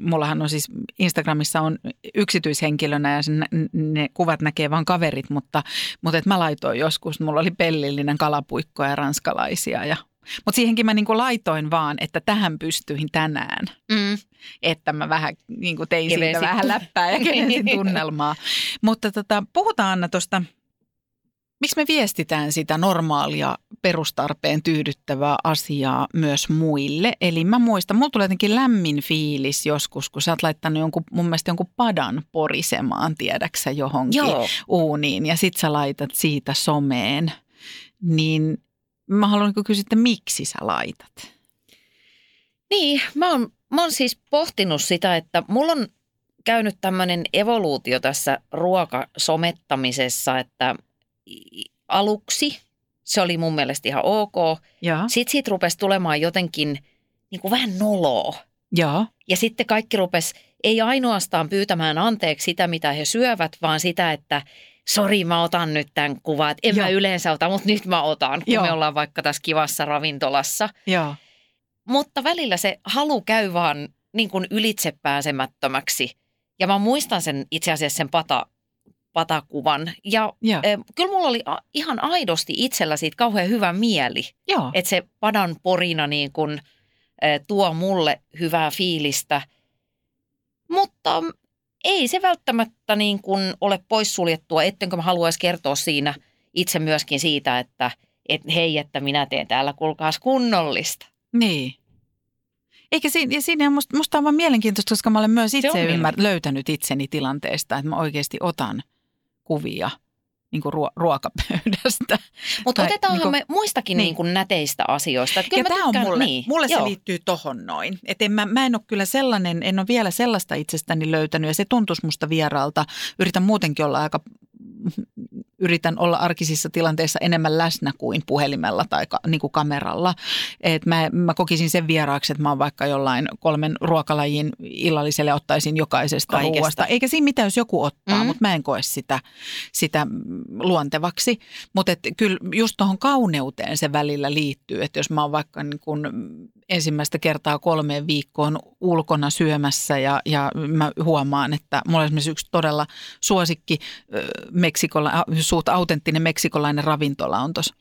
C: mullahan on siis Instagramissa on yksityishenkilönä ja sen, ne kuvat näkee vain kaverit, mutta, mutta et mä laitoin joskus, mulla oli pellillinen kalapuikkoja ja ranskalaisia ja mutta siihenkin mä niinku laitoin vaan, että tähän pystyin tänään
D: Mm.
C: että mä vähän niin kuin tein
D: Kevensit.
C: siitä vähän läppää ja kevensin <laughs> tunnelmaa. Mutta tota, puhutaan Anna tuosta Miksi me viestitään sitä normaalia perustarpeen tyydyttävää asiaa myös muille? Eli mä muistan, mulla tulee jotenkin lämmin fiilis joskus, kun sä oot laittanut jonkun, mun mielestä jonkun padan porisemaan, tiedäksä, johonkin
D: Joo.
C: uuniin ja sit sä laitat siitä someen. Niin mä haluan niin kysyä, että miksi sä laitat?
D: Niin, mä oon, mä oon siis pohtinut sitä, että mulla on käynyt tämmöinen evoluutio tässä ruokasomettamisessa, että aluksi se oli mun mielestä ihan ok.
C: Joo.
D: Sitten siitä rupesi tulemaan jotenkin niin kuin vähän noloa.
C: Joo.
D: Ja sitten kaikki rupes ei ainoastaan pyytämään anteeksi sitä, mitä he syövät, vaan sitä, että sori, mä otan nyt tämän kuvan. Että en
C: Joo.
D: mä yleensä ota, mutta nyt mä otan, kun
C: Joo.
D: me ollaan vaikka tässä kivassa ravintolassa.
C: Joo.
D: Mutta välillä se halu käy vaan niin kuin ylitsepääsemättömäksi. Ja mä muistan sen itse asiassa sen pata, patakuvan. Ja
C: Joo.
D: eh, kyllä mulla oli a- ihan aidosti itsellä siitä kauhean hyvä mieli.
C: Joo.
D: Että se padan porina niin kuin, eh, tuo mulle hyvää fiilistä. Mutta mm, ei se välttämättä niin kuin ole poissuljettua, ettenkö mä haluaisi kertoa siinä itse myöskin siitä, että et, hei, että minä teen täällä kuulkaas kunnollista.
C: Niin. Eikä siinä, ja siinä on musta, musta on vaan mielenkiintoista, koska mä olen myös itse ymmär, löytänyt itseni tilanteesta, että mä oikeasti otan kuvia niin kuin ruo- ruokapöydästä.
D: Mutta otetaanhan
C: niinku-
D: me muistakin
C: niin.
D: niin. kuin näteistä asioista. Että kyllä
C: ja
D: mä
C: tämä on mulle,
D: niin,
C: mulle se liittyy tohon noin. Et en mä, mä en ole kyllä sellainen, en ole vielä sellaista itsestäni löytänyt ja se tuntuisi musta vieraalta. Yritän muutenkin olla aika, yritän olla arkisissa tilanteissa enemmän läsnä kuin puhelimella tai ka, niin kuin kameralla. Et mä, mä kokisin sen vieraaksi, että mä oon vaikka jollain kolmen ruokalajin illalliselle ottaisin jokaisesta
D: Kaikesta.
C: ruoasta. Eikä siinä mitään, jos joku ottaa,
D: Mm.
C: mm. mutta mä en koe sitä, sitä luontevaksi. Mutta kyllä just tuohon kauneuteen se välillä liittyy, että jos mä oon vaikka niin kun ensimmäistä kertaa kolmeen viikkoon ulkona syömässä ja, ja mä huomaan, että mulla on esimerkiksi yksi todella suosikki Meksikola, suut autenttinen meksikolainen ravintola on tuossa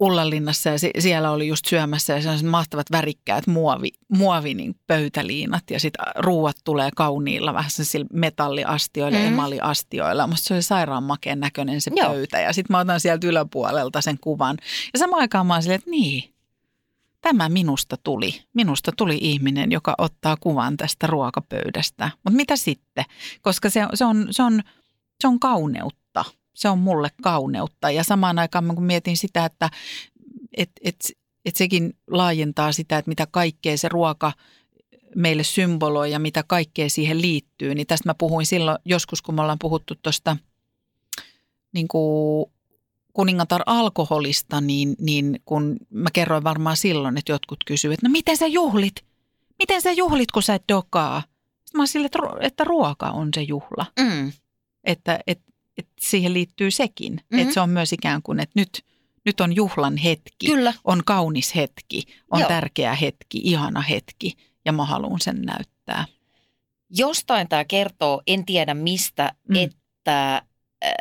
C: Ullanlinnassa ja siellä oli just syömässä ja sellaiset mahtavat värikkäät muovi, muovi niin pöytäliinat ja sitten ruuat tulee kauniilla vähän sillä metalliastioilla,
D: mm.
C: emaliastioilla. Musta se oli sairaan makeen näköinen se
D: Joo.
C: pöytä ja sitten mä otan sieltä yläpuolelta sen kuvan. Ja samaan aikaan mä oon silleen, että niin, tämä minusta tuli. Minusta tuli ihminen, joka ottaa kuvan tästä ruokapöydästä. Mutta mitä sitten? Koska se, se, on, se, on, se on kauneutta. Se on mulle kauneutta. Ja samaan aikaan kun mietin sitä, että et, et, et sekin laajentaa sitä, että mitä kaikkea se ruoka meille symboloi ja mitä kaikkea siihen liittyy. Niin tästä mä puhuin silloin joskus, kun me ollaan puhuttu tuosta niin kuningatar alkoholista, niin, niin kun mä kerroin varmaan silloin, että jotkut kysyivät, että no miten sä juhlit? Miten sä juhlit, kun sä et dokaa? Sitten mä oon silleen, että, ru- että ruoka on se juhla.
D: Mm.
C: Että, että, että siihen liittyy sekin.
D: Mhm.
C: Mm-hmm. Että se on myös ikään kuin, että nyt, nyt on juhlan hetki.
D: Kyllä.
C: On kaunis hetki, on
D: Joo.
C: tärkeä hetki, ihana hetki ja mä haluan sen näyttää.
D: Jostain tämä kertoo, en tiedä mistä. Mm. että äh,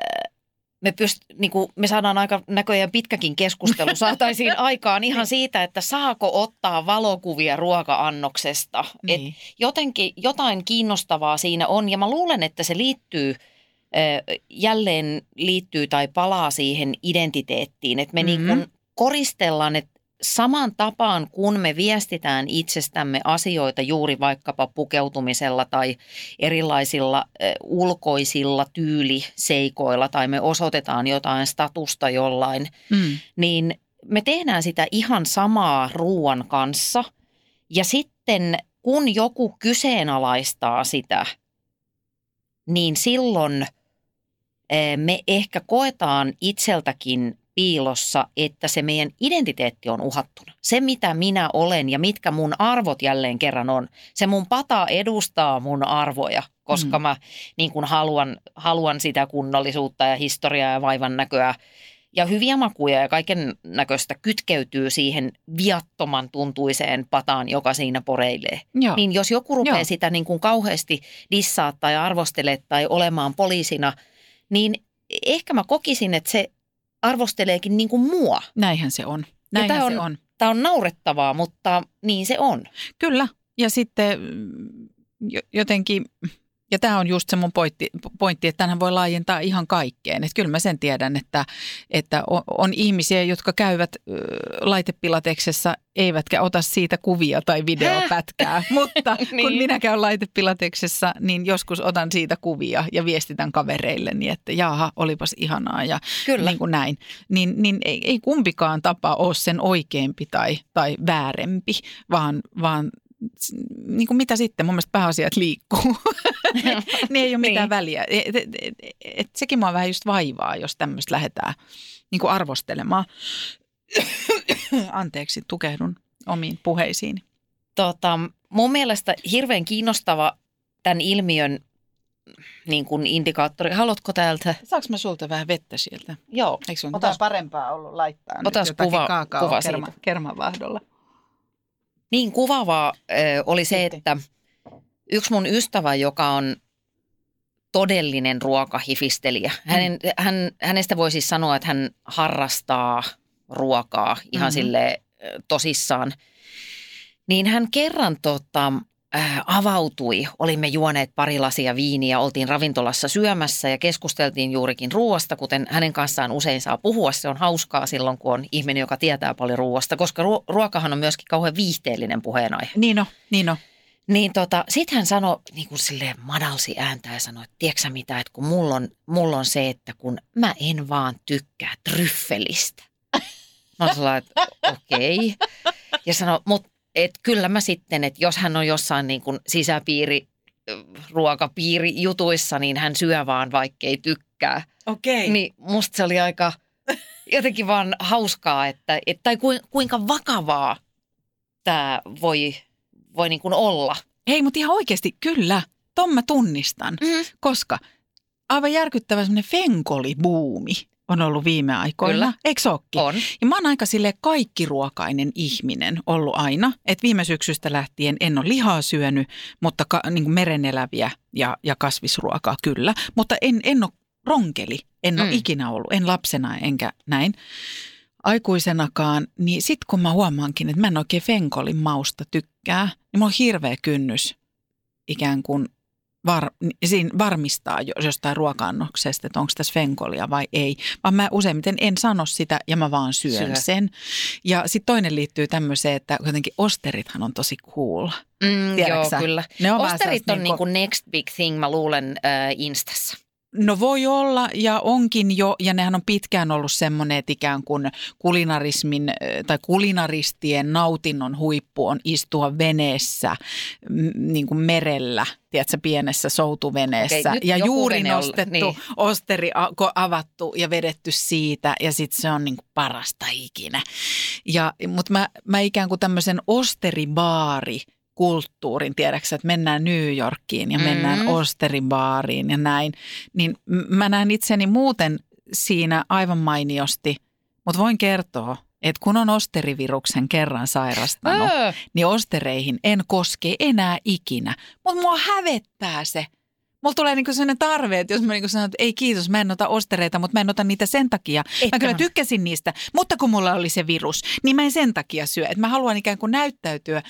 D: me, pyst, niin kuin, me saadaan aika näköjään pitkäkin keskustelu <laughs> saataisiin aikaan ihan siitä, että saako ottaa valokuvia ruoka-annoksesta. Et
C: Niin.
D: jotenkin jotain kiinnostavaa siinä on ja mä luulen, että se liittyy jälleen liittyy tai palaa siihen identiteettiin, että me
C: Mhm.
D: mm-hmm. niin kuin koristellaan, että saman tapaan kun me viestitään itsestämme asioita juuri vaikkapa pukeutumisella tai erilaisilla ulkoisilla tyyliseikoilla tai me osoitetaan jotain statusta jollain,
C: Mm.
D: niin me tehdään sitä ihan samaa ruoan kanssa. Ja sitten kun joku kyseenalaistaa sitä, niin silloin me ehkä koetaan itseltäkin piilossa, että se meidän identiteetti on uhattuna. Se, mitä minä olen ja mitkä mun arvot jälleen kerran on, se mun pata edustaa mun arvoja, koska
C: Mm.
D: mä niin kun haluan, haluan sitä kunnollisuutta ja historiaa ja vaivan näköä ja hyviä makuja ja kaiken näköistä kytkeytyy siihen viattoman tuntuiseen pataan, joka siinä poreilee.
C: Joo.
D: Niin jos joku rupeaa
C: Joo.
D: sitä niin kuin kauheasti dissaa tai arvostelee tai olemaan poliisina, niin ehkä mä kokisin, että se arvosteleekin niin kuin mua.
C: Näinhän se on. Näinhän
D: tää
C: se
D: on-
C: on.
D: Tämä on naurettavaa, mutta niin se on.
C: Kyllä. Ja sitten mm, jo- jotenkin Ja tämä on just se mun pointti, pointti että tämähän voi laajentaa ihan kaikkeen. Että kyllä mä sen tiedän, että, että on, on ihmisiä, jotka käyvät ö, laitepilateksessa, eivätkä ota siitä kuvia tai videopätkää. Mutta <laughs> kun
D: Niin.
C: minä käyn laitepilateksessa, niin joskus otan siitä kuvia ja viestitän kavereille, niin että jaha, olipas ihanaa ja
D: Kyllä.
C: niin kuin näin. Niin, niin ei, ei kumpikaan tapa ole sen oikeampi tai, tai väärempi, vaan, vaan niin kuin mitä sitten, mun mielestä pääasiat liikkuu. <laughs> niin ei ole mitään
D: Niin.
C: väliä. Et, et, et, et, sekin mua vähän just vaivaa, jos tämmöistä lähdetään niin kuin arvostelemaan. Anteeksi, tukehdun omiin puheisiin.
D: Tota, mun mielestä hirveän kiinnostava tämän ilmiön niin kuin indikaattori. Haluatko täältä?
C: Saanko mä sulta vähän vettä sieltä?
D: Joo.
C: Eikö sun
D: Otas-
C: parempaa ollut laittaa
D: otas
C: nyt
D: kuva- kuva
C: kerma,
D: siitä.
C: kermavahdolla?
D: Niin kuvaavaa ö, oli se,
C: Sitten.
D: että yksi mun ystävä, joka on todellinen ruokahifistelijä. Hänen, hän, hänestä voi siis sanoa, että hän harrastaa ruokaa ihan
C: Mhm.
D: mm-hmm. sille tosissaan. Niin hän kerran tota, äh, avautui. Olimme juoneet pari lasia viiniä, oltiin ravintolassa syömässä ja keskusteltiin juurikin ruoasta, kuten hänen kanssaan usein saa puhua. Se on hauskaa silloin, kun on ihminen, joka tietää paljon ruoasta, koska ruo- ruokahan on myöskin kauhean viihteellinen puheenaihe.
C: Niin on, niin on.
D: Niin tota, sit hän sanoi niin kuin silleen madalsi ääntä ja sanoi, että tiedätkö sä mitä, että kun mulla on, mulla on se, että kun mä en vaan tykkää tryffelistä. Mä oon sellainen, että okei. Ja sanoi, mutta et kyllä mä sitten, että jos hän on jossain niin kuin sisäpiiri, ruokapiiri jutuissa, niin hän syö vaan vaikkei tykkää.
C: Okei.
D: Niin musta se oli aika jotenkin vaan hauskaa, että, et, tai kuin, kuinka vakavaa tämä voi, voi niin kuin olla.
C: Hei, mutta ihan oikeasti, kyllä, ton mä tunnistan,
D: Mm.
C: koska aivan järkyttävä semmoinen fenkolibuumi on ollut viime aikoina.
D: Kyllä.
C: Eikö se ookin?
D: On.
C: Ja mä oon aika sille kaikkiruokainen ihminen ollut aina. Että viime syksystä lähtien en ole lihaa syönyt, mutta ka, niin kuin mereneläviä ja, ja kasvisruokaa kyllä. Mutta en, en ole ronkeli. En ole
D: Mm.
C: mm. ikinä ollut, en lapsena enkä näin aikuisenakaan. Niin sit kun mä huomaankin, että mä en oikein fenkolin mausta tykkää, niin mulla on hirveä kynnys ikään kuin var, siinä varmistaa jo- jostain ruoka-annoksesta, että onko tässä fenkolia vai ei. Vaan mä useimmiten en sano sitä ja mä vaan syön
D: Syö.
C: Sen. Ja sitten toinen liittyy tämmöiseen, että jotenkin osterithan on tosi cool.
D: Mm,
C: Tiedätkö
D: joo,
C: sä?
D: kyllä.
C: Ne on
D: Osterit on
C: niinku-
D: niin kuin next big thing, mä luulen, äh, Instassa.
C: No voi olla ja onkin jo, ja nehän on pitkään ollut semmoinen, että ikään kuin kulinarismin tai kulinaristien nautinnon huippu on istua veneessä niin kuin merellä, tiedätkö, pienessä soutuveneessä.
D: Okei,
C: ja juuri nostettu
D: niin.
C: osteri avattu ja vedetty siitä ja sitten se on niin kuin parasta ikinä. Ja, mutta mä, mä ikään kuin tämmöisen osteribaari kulttuurin, tiedäksä, että mennään New Yorkiin ja mennään
D: Mm.
C: osteribaariin ja näin, niin mä näen itseni muuten siinä aivan mainiosti, mutta voin kertoa, että kun on osteriviruksen kerran sairastanut,
D: Öö,
C: niin ostereihin en koske enää ikinä. Mutta mua hävettää se. Mulla tulee niinku sellainen tarve, että jos mä niinku sanon, että ei kiitos, mä en ota ostereita, mutta mä en ota niitä sen takia.
D: Että
C: mä kyllä tykkäsin niistä, mutta kun mulla oli se virus, niin mä en sen takia syö. Että mä haluan ikään kuin näyttäytyä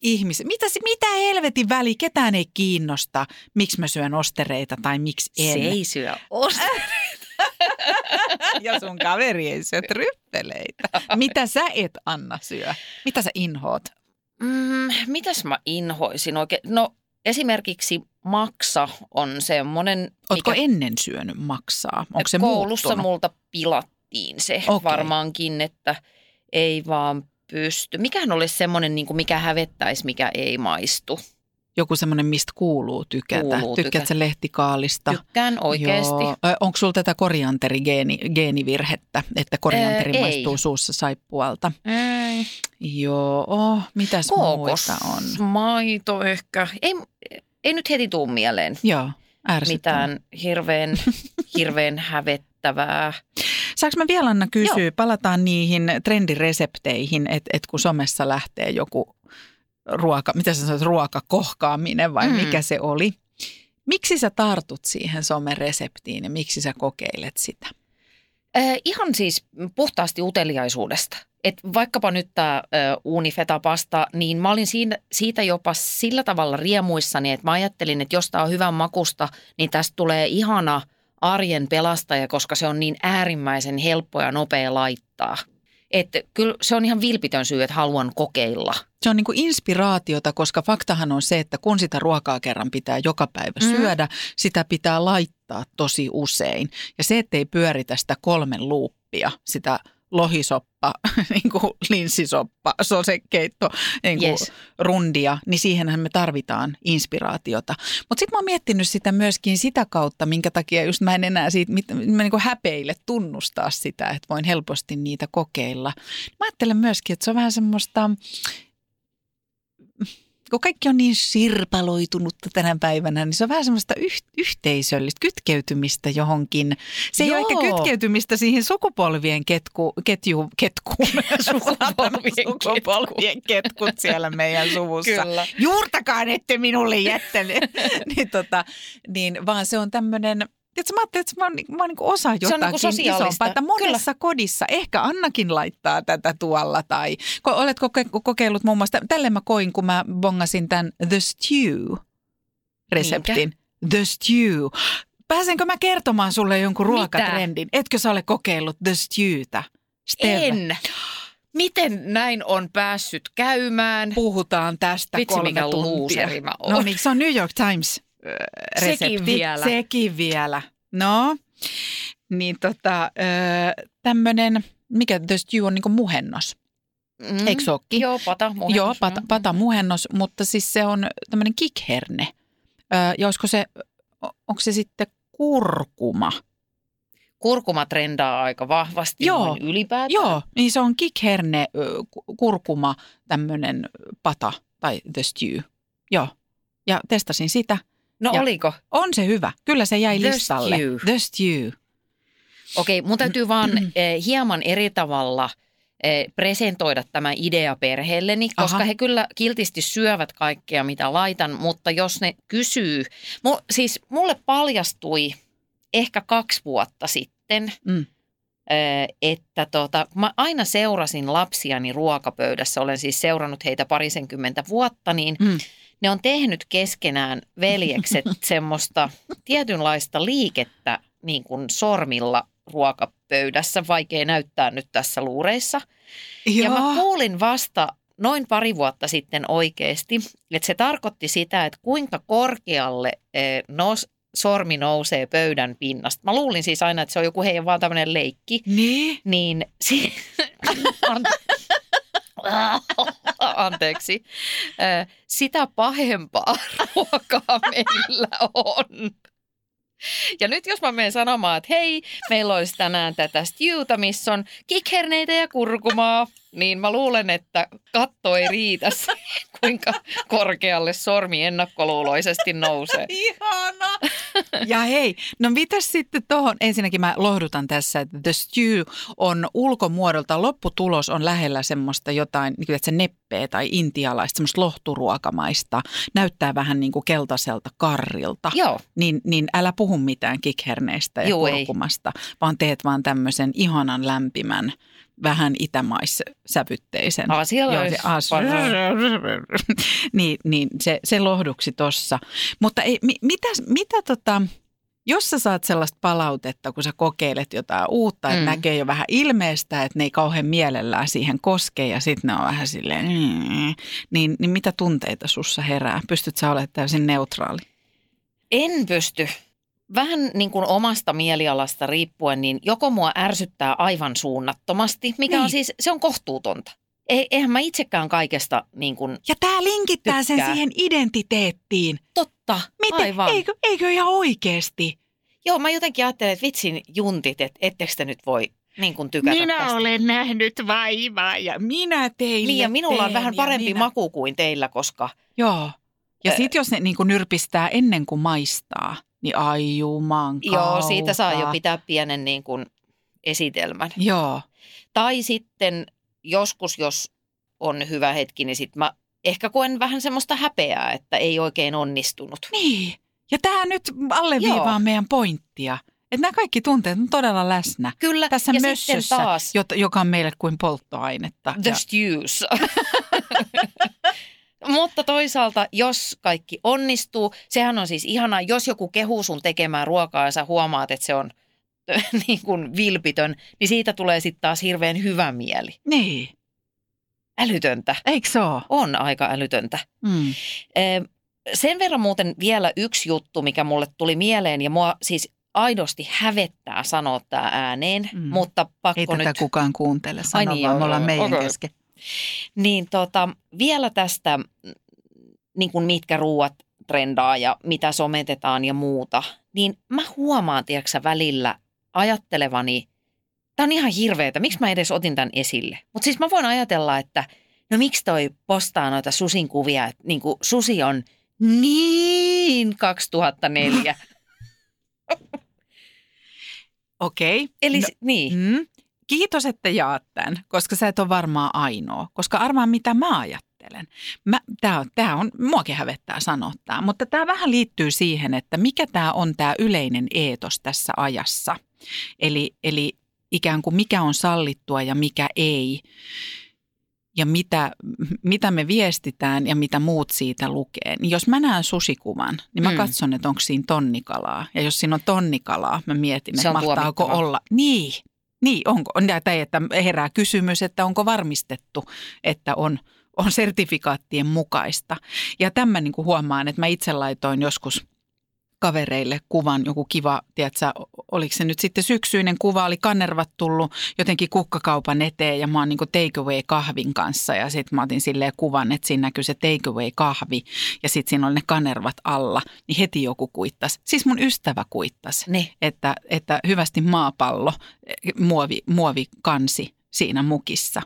C: ihmisiä. Mitä, se- mitä helvetin väli, ketään ei kiinnosta, miksi mä syön ostereita tai miksi en.
D: se ei syö ostereita. <laughs>
C: Ja sun kaveri ei syö tryppeleitä. Mitä sä et Anna syö? Mitä sä inhoot?
D: Mm, mitäs mä inhoisin oikein? No esimerkiksi maksa on semmoinen,
C: Ootko ennen syönyt maksaa? Onko se
D: koulussa
C: muuttunut?
D: multa pilattiin se
C: Okei.
D: varmaankin, että ei vaan pysty. Mikähän olisi semmoinen, niin mikä hävettäisi, mikä ei maistu?
C: Joku semmoinen, mistä kuuluu tykätä.
D: Kuuluu
C: Tykkäät
D: tykätä.
C: sä lehtikaalista?
D: Tykkään oikeasti.
C: Onko sulla tätä korianterigeenivirhettä, että korianteri
D: ei.
C: maistuu suussa saippualta?
D: Ei.
C: Joo, oh, mitäs muita on?
D: Kookosmaito ehkä. Ei, ei nyt heti tuu mieleen
C: Joo, ärsyttävää.
D: mitään hirveän, <laughs> hirveän hävettävää.
C: Saanko mä vielä Anna kysyä,
D: Joo.
C: palataan niihin trendiresepteihin, että et kun somessa lähtee joku ruoka, mitä sä sanoit, ruokakohkaaminen vai
D: Mm.
C: mikä se oli. Miksi sä tartut siihen somereseptiin ja miksi sä kokeilet sitä?
D: Äh, ihan siis puhtaasti uteliaisuudesta. Et vaikkapa nyt tämä uunifetapasta, niin mä olin siinä, siitä jopa sillä tavalla riemuissani, että mä ajattelin, että jos tämä on hyvän makusta, niin tästä tulee ihana arjen pelastaja, koska se on niin äärimmäisen helppo ja nopea laittaa. Että kyllä se on ihan vilpitön syy, että haluan kokeilla.
C: Se on niin kuin inspiraatiota, koska faktahan on se, että kun sitä ruokaa kerran pitää joka päivä
D: Mm.
C: syödä, sitä pitää laittaa tosi usein. Ja se, ettei pyöritä sitä kolmen luuppia, sitä lohisoppa, <laughs> niin kuin linssisoppa, sosekeitto, niin kuin
D: Yes.
C: rundia, niin siihenhän me tarvitaan inspiraatiota. Mutta sitten mä oon miettinyt sitä myöskin sitä kautta, minkä takia just mä en enää siitä, mit- mä niin kuin häpeille tunnustaa sitä, että voin helposti niitä kokeilla. Mä ajattelen myöskin, että se on vähän semmoista, kun kaikki on niin sirpaloitunutta tänä päivänä, niin se on vähän semmoista yh- yhteisöllistä kytkeytymistä johonkin. Se ei ole
D: Joo.
C: ehkä kytkeytymistä siihen sukupolvien ketku, ketju, ketkuun. <laughs>
D: Sukupolvien <laughs>
C: sukupolvien ketkut siellä meidän suvussa.
D: Kyllä.
C: Juurtakaan ette minulle jättäneet. <laughs> niin, tota, niin, vaan se on tämmöinen, Tiedätkö, mä ajattelin, että mä oon, mä oon niin osa jotakin
D: sosiaalista.
C: isompaa. Että monessa kodissa, ehkä Annakin laittaa tätä tuolla. Tai ko- oletko koke- kokeillut muun muassa, tälle mä koin, kun mä bongasin tämän The Stew-reseptin. The Stew. Pääsenkö mä kertomaan sulle jonkun
D: Mitä?
C: ruokatrendin? Etkö sä ole kokeillut The Stewtä?
D: En. Miten näin on päässyt käymään?
C: Puhutaan tästä
D: Vitsi,
C: kolme
D: mikä
C: tuntia.
D: mä oon.
C: No niin, se on New York Times resepti.
D: Sekin vielä.
C: Sekin vielä. No, niin tota, tämmöinen, mikä The Stew on niinku muhennos.
D: Mm.
C: Eikö se ookin?
D: Joo, pata muhennos.
C: Joo, pata, pata muhennos, mutta siis se on tämmöinen kikherne. Ja olisiko se, onko se sitten kurkuma?
D: Kurkuma trendaa aika vahvasti
C: Joo.
D: ylipäätään.
C: Joo, niin se on kikherne, kurkuma, tämmöinen pata tai the stew. Joo, ja testasin sitä.
D: No
C: Ja-
D: oliko?
C: On se hyvä. Kyllä se jäi
D: The
C: listalle.
D: stew.
C: The stew.
D: Okei, mun täytyy vaan eh, hieman eri tavalla eh, presentoida tämä idea perheelleni, koska
C: Aha.
D: he kyllä kiltisti syövät kaikkea, mitä laitan, mutta jos ne kysyy, mu, siis mulle paljastui ehkä kaksi vuotta sitten,
C: Mm.
D: eh, että tota, mä aina seurasin lapsiani ruokapöydässä, olen siis seurannut heitä parisenkymmentä vuotta, niin
C: Mm.
D: Ne on tehnyt keskenään veljekset <laughs> semmoista tietynlaista liikettä niin kuin sormilla ruokapöydässä, vaikea näyttää nyt tässä luureissa. Ja mä kuulin vasta noin pari vuotta sitten oikeasti, että se tarkoitti sitä, että kuinka korkealle eh, nos, sormi nousee pöydän pinnasta. Mä luulin siis aina, että se on joku heidän vaan tämmöinen leikki.
C: Niin?
D: Niin, si- <laughs> <laughs> anteeksi, sitä pahempaa ruokaa meillä on. Ja nyt jos mä menen sanomaan, että hei, meillä olisi tänään tätä stewta, missä on kikherneitä ja kurkumaa, niin mä luulen, että katto ei riitä siihen, <laughs> kuinka korkealle sormi ennakkoluuloisesti nousee. <laughs>
C: Ihana. <laughs> Ja hei, no mitäs sitten tuohon, ensinnäkin mä lohdutan tässä, että The Stew on ulkomuodolta, lopputulos on lähellä semmoista jotain, niin kuin että se neppeä tai intialaista, semmoista lohturuokamaista, näyttää vähän niin kuin keltaiselta karrilta.
D: Joo,
C: Niin, niin älä puhu mitään kikherneistä ja
D: ei.
C: kurkumasta, vaan teet vaan tämmöisen ihanan lämpimän, vähän itämaissävytteisen.
D: Asialla
C: Joo,
D: olisi
C: se as- <laughs> niin, niin se, se lohduksi tossa. Mutta ei, mi, mitä, mitä tota, jos sä saat sellaista palautetta, kun sä kokeilet jotain uutta, että
D: Mm.
C: näkee jo vähän ilmeistä, että ne ei kauhean mielellään siihen koske ja sitten ne on vähän silleen, mm, niin, niin mitä tunteita sussa herää? Pystyt sä olemaan täysin neutraali?
D: En pysty. Vähän niin kuin omasta mielialasta riippuen, niin joko mua ärsyttää aivan suunnattomasti, mikä niin. on siis, se on kohtuutonta. E- eihän mä itsekään kaikesta niin kuin,
C: Ja tämä linkittää sen
D: Tykkää.
C: siihen identiteettiin.
D: totta,
C: Miten?
D: aivan.
C: Eikö, eikö ihan oikeasti?
D: Joo, mä jotenkin ajattelen, että vitsin juntit, että ettekö te nyt voi niin kuin tykätä tästä.
C: olen nähnyt vaivaa ja minä teille
D: Niin ja minulla on vähän parempi
C: minä...
D: maku kuin teillä, koska
C: Joo. Ja sitten jos ne niin kuin nyrpistää ennen kuin maistaa, niin ai juman
D: joo, siitä saa jo
C: kautta.
D: pitää pienen niin kuin esitelmän.
C: Joo.
D: Tai sitten joskus, jos on hyvä hetki, niin sitten mä ehkä koen vähän semmoista häpeää, että ei oikein onnistunut.
C: Niin. Ja tämä nyt alleviivaa
D: Joo.
C: meidän pointtia, Että nämä kaikki tunteet on todella läsnä.
D: Kyllä,
C: Tässä
D: ja
C: mössössä,
D: taas
C: jota- joka on meille kuin polttoainetta.
D: the
C: Ja-
D: stews. <laughs> Mutta toisaalta, jos kaikki onnistuu, sehän on siis ihanaa, jos joku kehuu sun tekemään ruokaa ja sä huomaat, että se on <laughs> niin kuin vilpitön, niin siitä tulee sitten taas hirveän hyvä mieli.
C: Niin,
D: Älytöntä.
C: eikö se ole?
D: On aika älytöntä.
C: Mm.
D: Sen verran muuten vielä yksi juttu, mikä mulle tuli mieleen ja mua siis aidosti hävettää sanoa tämä ääneen,
C: Mm.
D: mutta pakko
C: Ei
D: nyt...
C: tätä kukaan kuuntele, sano
D: Ai
C: Ai
D: niin,
C: vaan, me ollaan meidän
D: okei.
C: kesken.
D: Niin tota, vielä tästä, mm, niin kuin mitkä ruuat trendaa ja mitä sometetaan ja muuta, niin mä huomaan, tiedätkö välillä ajattelevani, tämä on ihan hirveetä, miksi mä edes otin tämän esille. Mutta siis mä voin ajatella, että no miksi toi postaa noita susin kuvia, että niin kuin susi on niin 2004. <laughs>
C: Okei.
D: Eli
C: No,
D: no, niin,
C: mm. Kiitos, että jaat tämän, koska sä et ole varmaan ainoa. Koska arvaan, mitä mä ajattelen. Mä, tää on, tää on, muakin hävettää sanoa tämä, mutta tämä vähän liittyy siihen, että mikä tämä on tämä yleinen eetos tässä ajassa. Eli, eli ikään kuin mikä on sallittua ja mikä ei. Ja mitä, mitä me viestitään ja mitä muut siitä lukee. Niin jos mä näen susikuvan, niin mä
D: Mm.
C: katson, että onko siinä tonnikalaa. Ja jos siinä on tonnikalaa, mä mietin, että mahtaako olla. Niin, niin onko. Tai että herää kysymys, että onko varmistettu, että on, on sertifikaattien mukaista. Ja tämän niin kuin huomaan, että mä itse laitoin joskus kavereille kuvan, joku kiva, tiedätkö, oliko se nyt sitten syksyinen kuva, oli kannervat tullut jotenkin kukkakaupan eteen ja mä oon niin takeaway kahvin kanssa ja sitten mä otin silleen kuvan, että siinä näkyy se takeaway kahvi ja sitten siinä oli ne kanervat alla, niin heti joku kuittas. Siis mun ystävä kuittas,
D: ne.
C: että, että hyvästi maapallo, eh, muovi, muovikansi siinä mukissa.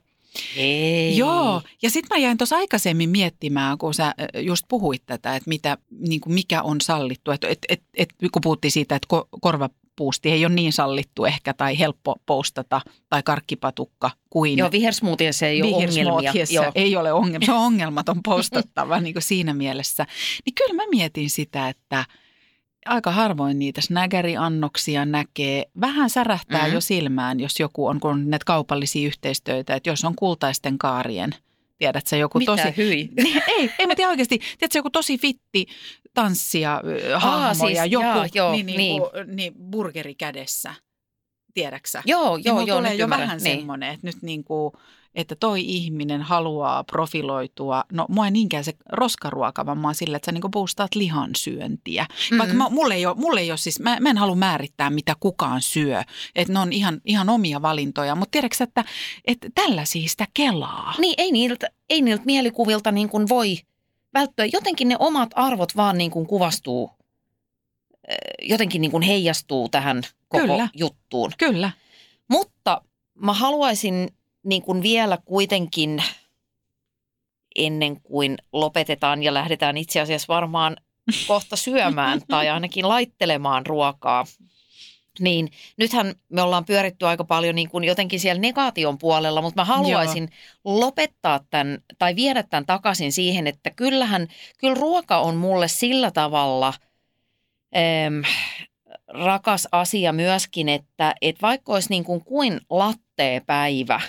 D: Ei.
C: Joo, ja sitten mä jäin tuossa aikaisemmin miettimään, kun sä just puhuit tätä, että mitä, niin kuin mikä on sallittu. Että et, et, et, kun puhuttiin siitä, että ko, korvapuusti ei ole niin sallittu ehkä tai helppo postata tai karkkipatukka kuin
D: Joo, vihersmoothiessa ei ole ongelmia. Joo.
C: ei ole ongelmia. Se on ongelmaton postattava <laughs> niin kuin siinä mielessä. Niin kyllä mä mietin sitä, että aika harvoin niitä snägäriannoksia näkee. Vähän särähtää
D: Mhm.
C: mm-hmm. jo silmään, jos joku on, kun on näitä kaupallisia yhteistöitä, että jos on kultaisten kaarien, tiedät sä joku
D: Mitä
C: tosi...
D: hyi? <laughs>
C: Niin, ei, ei mä tiedä oikeasti. Tiedätkö, joku tosi fitti tanssia, ö, hahmo
D: siis,
C: joku
D: jaa, joo,
C: niin, niin,
D: niin.
C: Kuin, niin, burgeri kädessä. Tiedäksä?
D: Joo,
C: Niin
D: joo, joo,
C: tulee jo
D: ymmärrän.
C: vähän
D: niin.
C: semmoinen, että nyt niin kuin, että toi ihminen haluaa profiloitua. No mua ei niinkään se roskaruoka, vaan mä oon sillä, että sä niin kuin boostaat lihansyöntiä. Mm-hmm. Vaikka mä, mulle, ei ole, mulle ei ole siis, mä, mä en halua määrittää, mitä kukaan syö. Että ne on ihan, ihan omia valintoja. Mutta tiedätkö että, että tällaisia sitä kelaa?
D: Niin, ei niiltä, ei niiltä mielikuvilta niin kuin voi välttyä. Jotenkin ne omat arvot vaan niin kuin kuvastuu, jotenkin niin kuin heijastuu tähän koko
C: Kyllä.
D: juttuun.
C: Kyllä.
D: Mutta mä haluaisin niin kuin vielä kuitenkin ennen kuin lopetetaan ja lähdetään itse asiassa varmaan kohta syömään <laughs> tai ainakin laittelemaan ruokaa, niin nythän me ollaan pyöritty aika paljon niin kuin jotenkin siellä negaation puolella, mutta mä haluaisin Joo. lopettaa tämän tai viedä tämän takaisin siihen, että kyllähän, kyllä ruoka on mulle sillä tavalla äm, rakas asia myöskin, että et vaikka olisi niin kuin, kuin latteepäivä,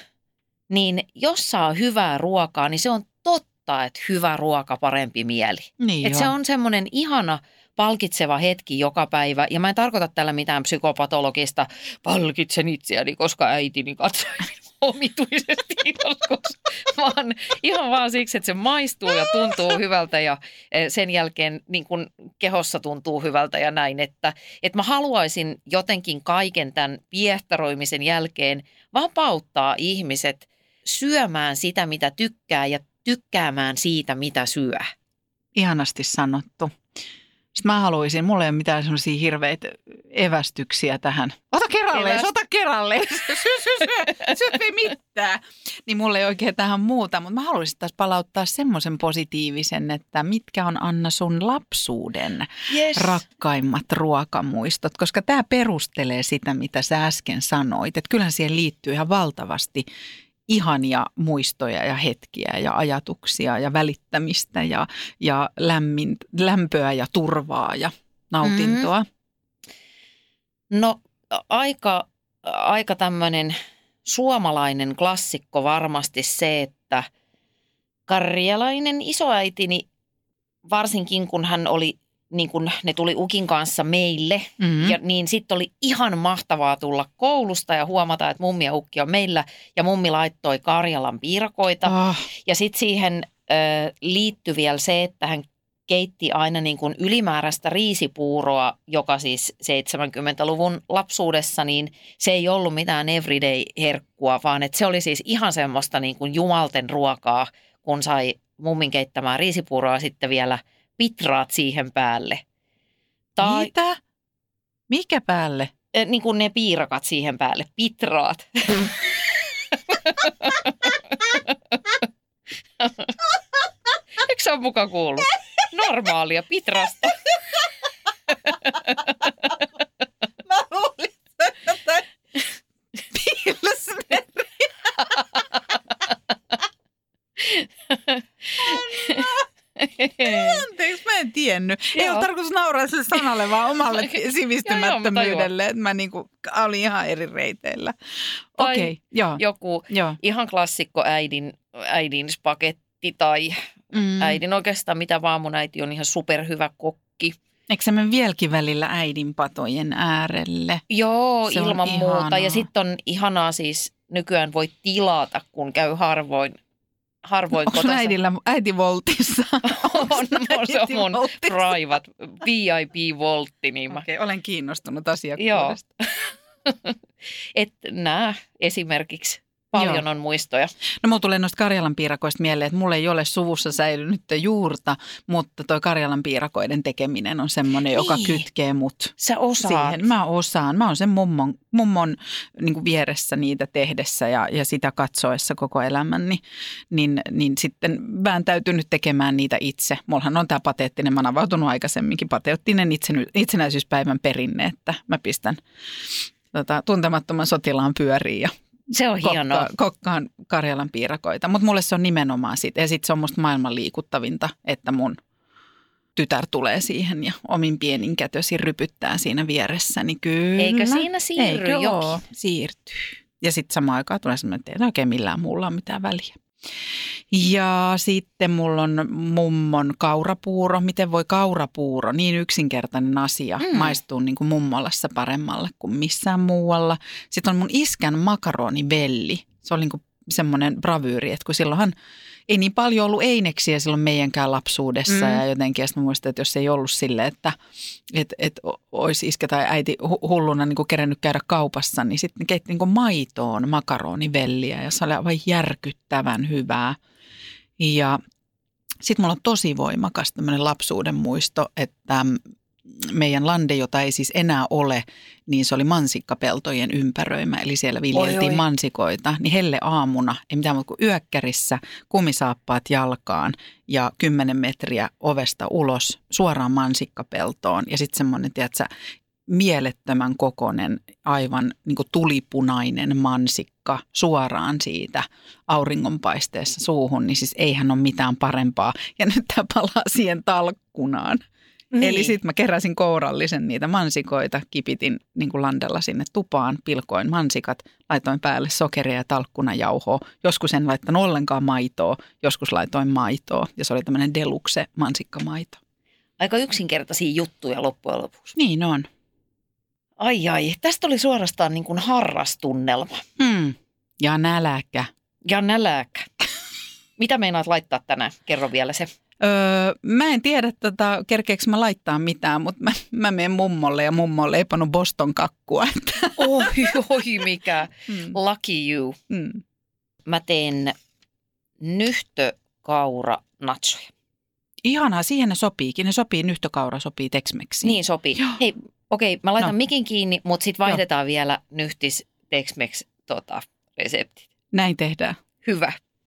D: niin jos saa hyvää ruokaa, niin se on totta, että hyvä ruoka parempi mieli.
C: Niin
D: Et se on semmoinen ihana palkitseva hetki joka päivä. Ja mä en tarkoita tällä mitään psykopatologista, palkitsen itseäni, koska äitini katsoi <laughs> omituisesti joskus, <laughs> vaan ihan vaan siksi, että se maistuu ja tuntuu hyvältä ja eh, sen jälkeen niin kun kehossa tuntuu hyvältä ja näin. Että, että mä haluaisin jotenkin kaiken tämän piehtaroimisen jälkeen vapauttaa ihmiset syömään sitä, mitä tykkää ja tykkäämään siitä, mitä syö.
C: Ihanasti sanottu. Sitten mä haluaisin, mulla ei ole mitään semmoisia hirveitä evästyksiä tähän. Ota kerralleen,
D: Eväst-
C: ota kerralleen. Syö, syö, syö, syö, mitään. Niin mulla ei oikein tähän muuta, mutta mä haluaisin taas palauttaa semmoisen positiivisen, että mitkä on Anna sun lapsuuden
D: Yes.
C: rakkaimmat ruokamuistot, koska tämä perustelee sitä, mitä sä äsken sanoit. Että kyllähän siihen liittyy ihan valtavasti ihania muistoja ja hetkiä ja ajatuksia ja välittämistä ja, ja lämmin, lämpöä ja turvaa ja nautintoa.
D: No aika, aika tämmöinen suomalainen klassikko varmasti se, että karjalainen isoäitini, varsinkin kun hän oli, niin kun ne tuli Ukin kanssa meille,
C: Mm-hmm.
D: ja niin sitten oli ihan mahtavaa tulla koulusta ja huomata, että mummi ja ukki on meillä. Ja mummi laittoi Karjalan piirakoita.
C: Oh,
D: Ja sitten siihen ö, liittyi vielä se, että hän keitti aina niin kuin ylimääräistä riisipuuroa, joka siis 70-luvun lapsuudessa, niin se ei ollut mitään everyday-herkkua, vaan että se oli siis ihan semmoista niin kuin jumalten ruokaa, kun sai mummin keittämään riisipuuroa sitten vielä pitraat siihen päälle. Tai
C: Mitä? Mikä päälle?
D: eh, niin kuin ne piirakat siihen päälle, pitraat. <laughs> Eikö se ole muka kuullut? Normaalia, pitrasta. <laughs>
C: Mä luulin, että. <laughs> Anteeksi, mä en tiennyt. Ei
D: Joo.
C: ole tarkoitus nauraa sille sanalle, vaan omalle <laughs>
D: Joo, joo, mä
C: sivistymättömyydelle. Että mä niinku, olin ihan eri reiteillä.
D: Tai
C: Okei, okay, joo.
D: Joku
C: joo.
D: ihan klassikko äidin, äidin spagetti tai
C: Mm.
D: äidin oikeastaan mitä vaan. Mun äiti on ihan superhyvä kokki.
C: Eikö se mene vieläkin välillä äidin patojen äärelle?
D: Joo,
C: Se
D: ilman muuta.
C: ihanaa.
D: Ja sitten on ihanaa siis nykyään voi tilata, kun käy harvoin, harvoin
C: Onko sun
D: kotona.
C: äidillä äiti voltissa? <laughs>
D: on, on, se on mun
C: Voltissa?
D: private VIP-voltti. Niin mä,
C: Okei, olen kiinnostunut asiakkuudesta. <laughs>
D: et nää esimerkiksi paljon
C: Joo.
D: on muistoja.
C: No mulla tulee noista Karjalan piirakoista mieleen, että mulla ei ole suvussa säilynyt juurta, mutta toi Karjalan piirakoiden tekeminen on semmoinen, joka
D: Niin.
C: kytkee mut
D: Sä osaat.
C: siihen. Mä osaan. Mä oon sen mummon, mummon niin vieressä niitä tehdessä ja, ja sitä katsoessa koko elämäni. Niin, niin sitten vääntäytynyt tekemään niitä itse. Mullahan on tämä pateettinen, mä oon avautunut aikaisemminkin, pateettinen itsen, itsenäisyyspäivän perinne, että mä pistän tota, tuntemattoman sotilaan pyöriin ja
D: Se on hienoa.
C: kokka, kokkaan Karjalan piirakoita. Mutta mulle se on nimenomaan siitä. Ja sitten se on musta maailman liikuttavinta, että mun tytär tulee siihen ja omin pienin kätösi rypyttää siinä vieressä. Niin kyllä.
D: Eikö siinä siirry
C: Eikö
D: jokin?
C: Siirtyy. Ja sitten samaan aikaan tulee semmoinen, että ei oikein millään muulla ole mitään väliä. Ja sitten mulla on mummon kaurapuuro. Miten voi kaurapuuro, niin yksinkertainen asia,
D: Mm.
C: maistuu niin kuin mummolassa paremmalle kuin missään muualla. Sitten on mun iskän makaronivelli. Se oli niin kuin semmoinen bravyyri, että kun silloinhan ei niin paljon ollut eineksiä silloin meidänkään lapsuudessa.
D: Mm.
C: Ja jotenkin ja mä muistan, että jos ei ollut silleen, että et, et olisi iskä tai äiti hu- hulluna niin kerennyt käydä kaupassa, niin sitten keitti niin maitoon makaronivelliä ja se oli aivan järkyttävän hyvää. Ja sitten mulla on tosi voimakas tämmöinen lapsuuden muisto, että meidän lande, jota ei siis enää ole, niin se oli mansikkapeltojen ympäröimä, eli siellä viljeltiin
D: Oi, oi.
C: mansikoita. Niin helle aamuna, ei mitään muuta kuin yökkärissä, kumisaappaat jalkaan ja 10 metriä ovesta ulos suoraan mansikkapeltoon. Ja sitten semmoinen, tiedätkö, mielettömän kokonen, aivan niin tulipunainen mansikka suoraan siitä auringonpaisteessa suuhun, niin siis eihän ole mitään parempaa. Ja nyt tämä palaa siihen talkkunaan. Niin. Eli sitten mä keräsin kourallisen niitä mansikoita, kipitin niin kuin landella sinne tupaan, pilkoin mansikat, laitoin päälle sokeria ja talkkunajauhoa. Joskus en laittanut ollenkaan maitoa, joskus laitoin maitoa ja se oli tämmöinen deluxe mansikkamaito.
D: Aika yksinkertaisia juttuja loppujen lopuksi.
C: Niin on.
D: Ai ai, tästä oli suorastaan niin kuin harrastunnelma.
C: Hmm. Ja näläkä.
D: Ja nälääkä. Mitä meinaat laittaa tänään? Kerro vielä se.
C: Öö, mä en tiedä, tota, kerkeekö mä laittaa mitään, mutta mä, mä menen mummolle ja mummo on leipannut Boston kakkua.
D: Oi, oi mikä.
C: mm.
D: Lucky you.
C: Mm.
D: Mä teen nyhtökaura natsoja.
C: Ihanaa, siihen ne sopiikin. Ne sopii, nyhtökaura sopii Tex-Mexiin.
D: Niin sopii.
C: Joo.
D: Hei, okei, mä laitan
C: No.
D: mikin kiinni, mutta sitten vaihdetaan vielä nyhtis Tex-Mex tota, reseptit.
C: Näin tehdään.
D: Hyvä.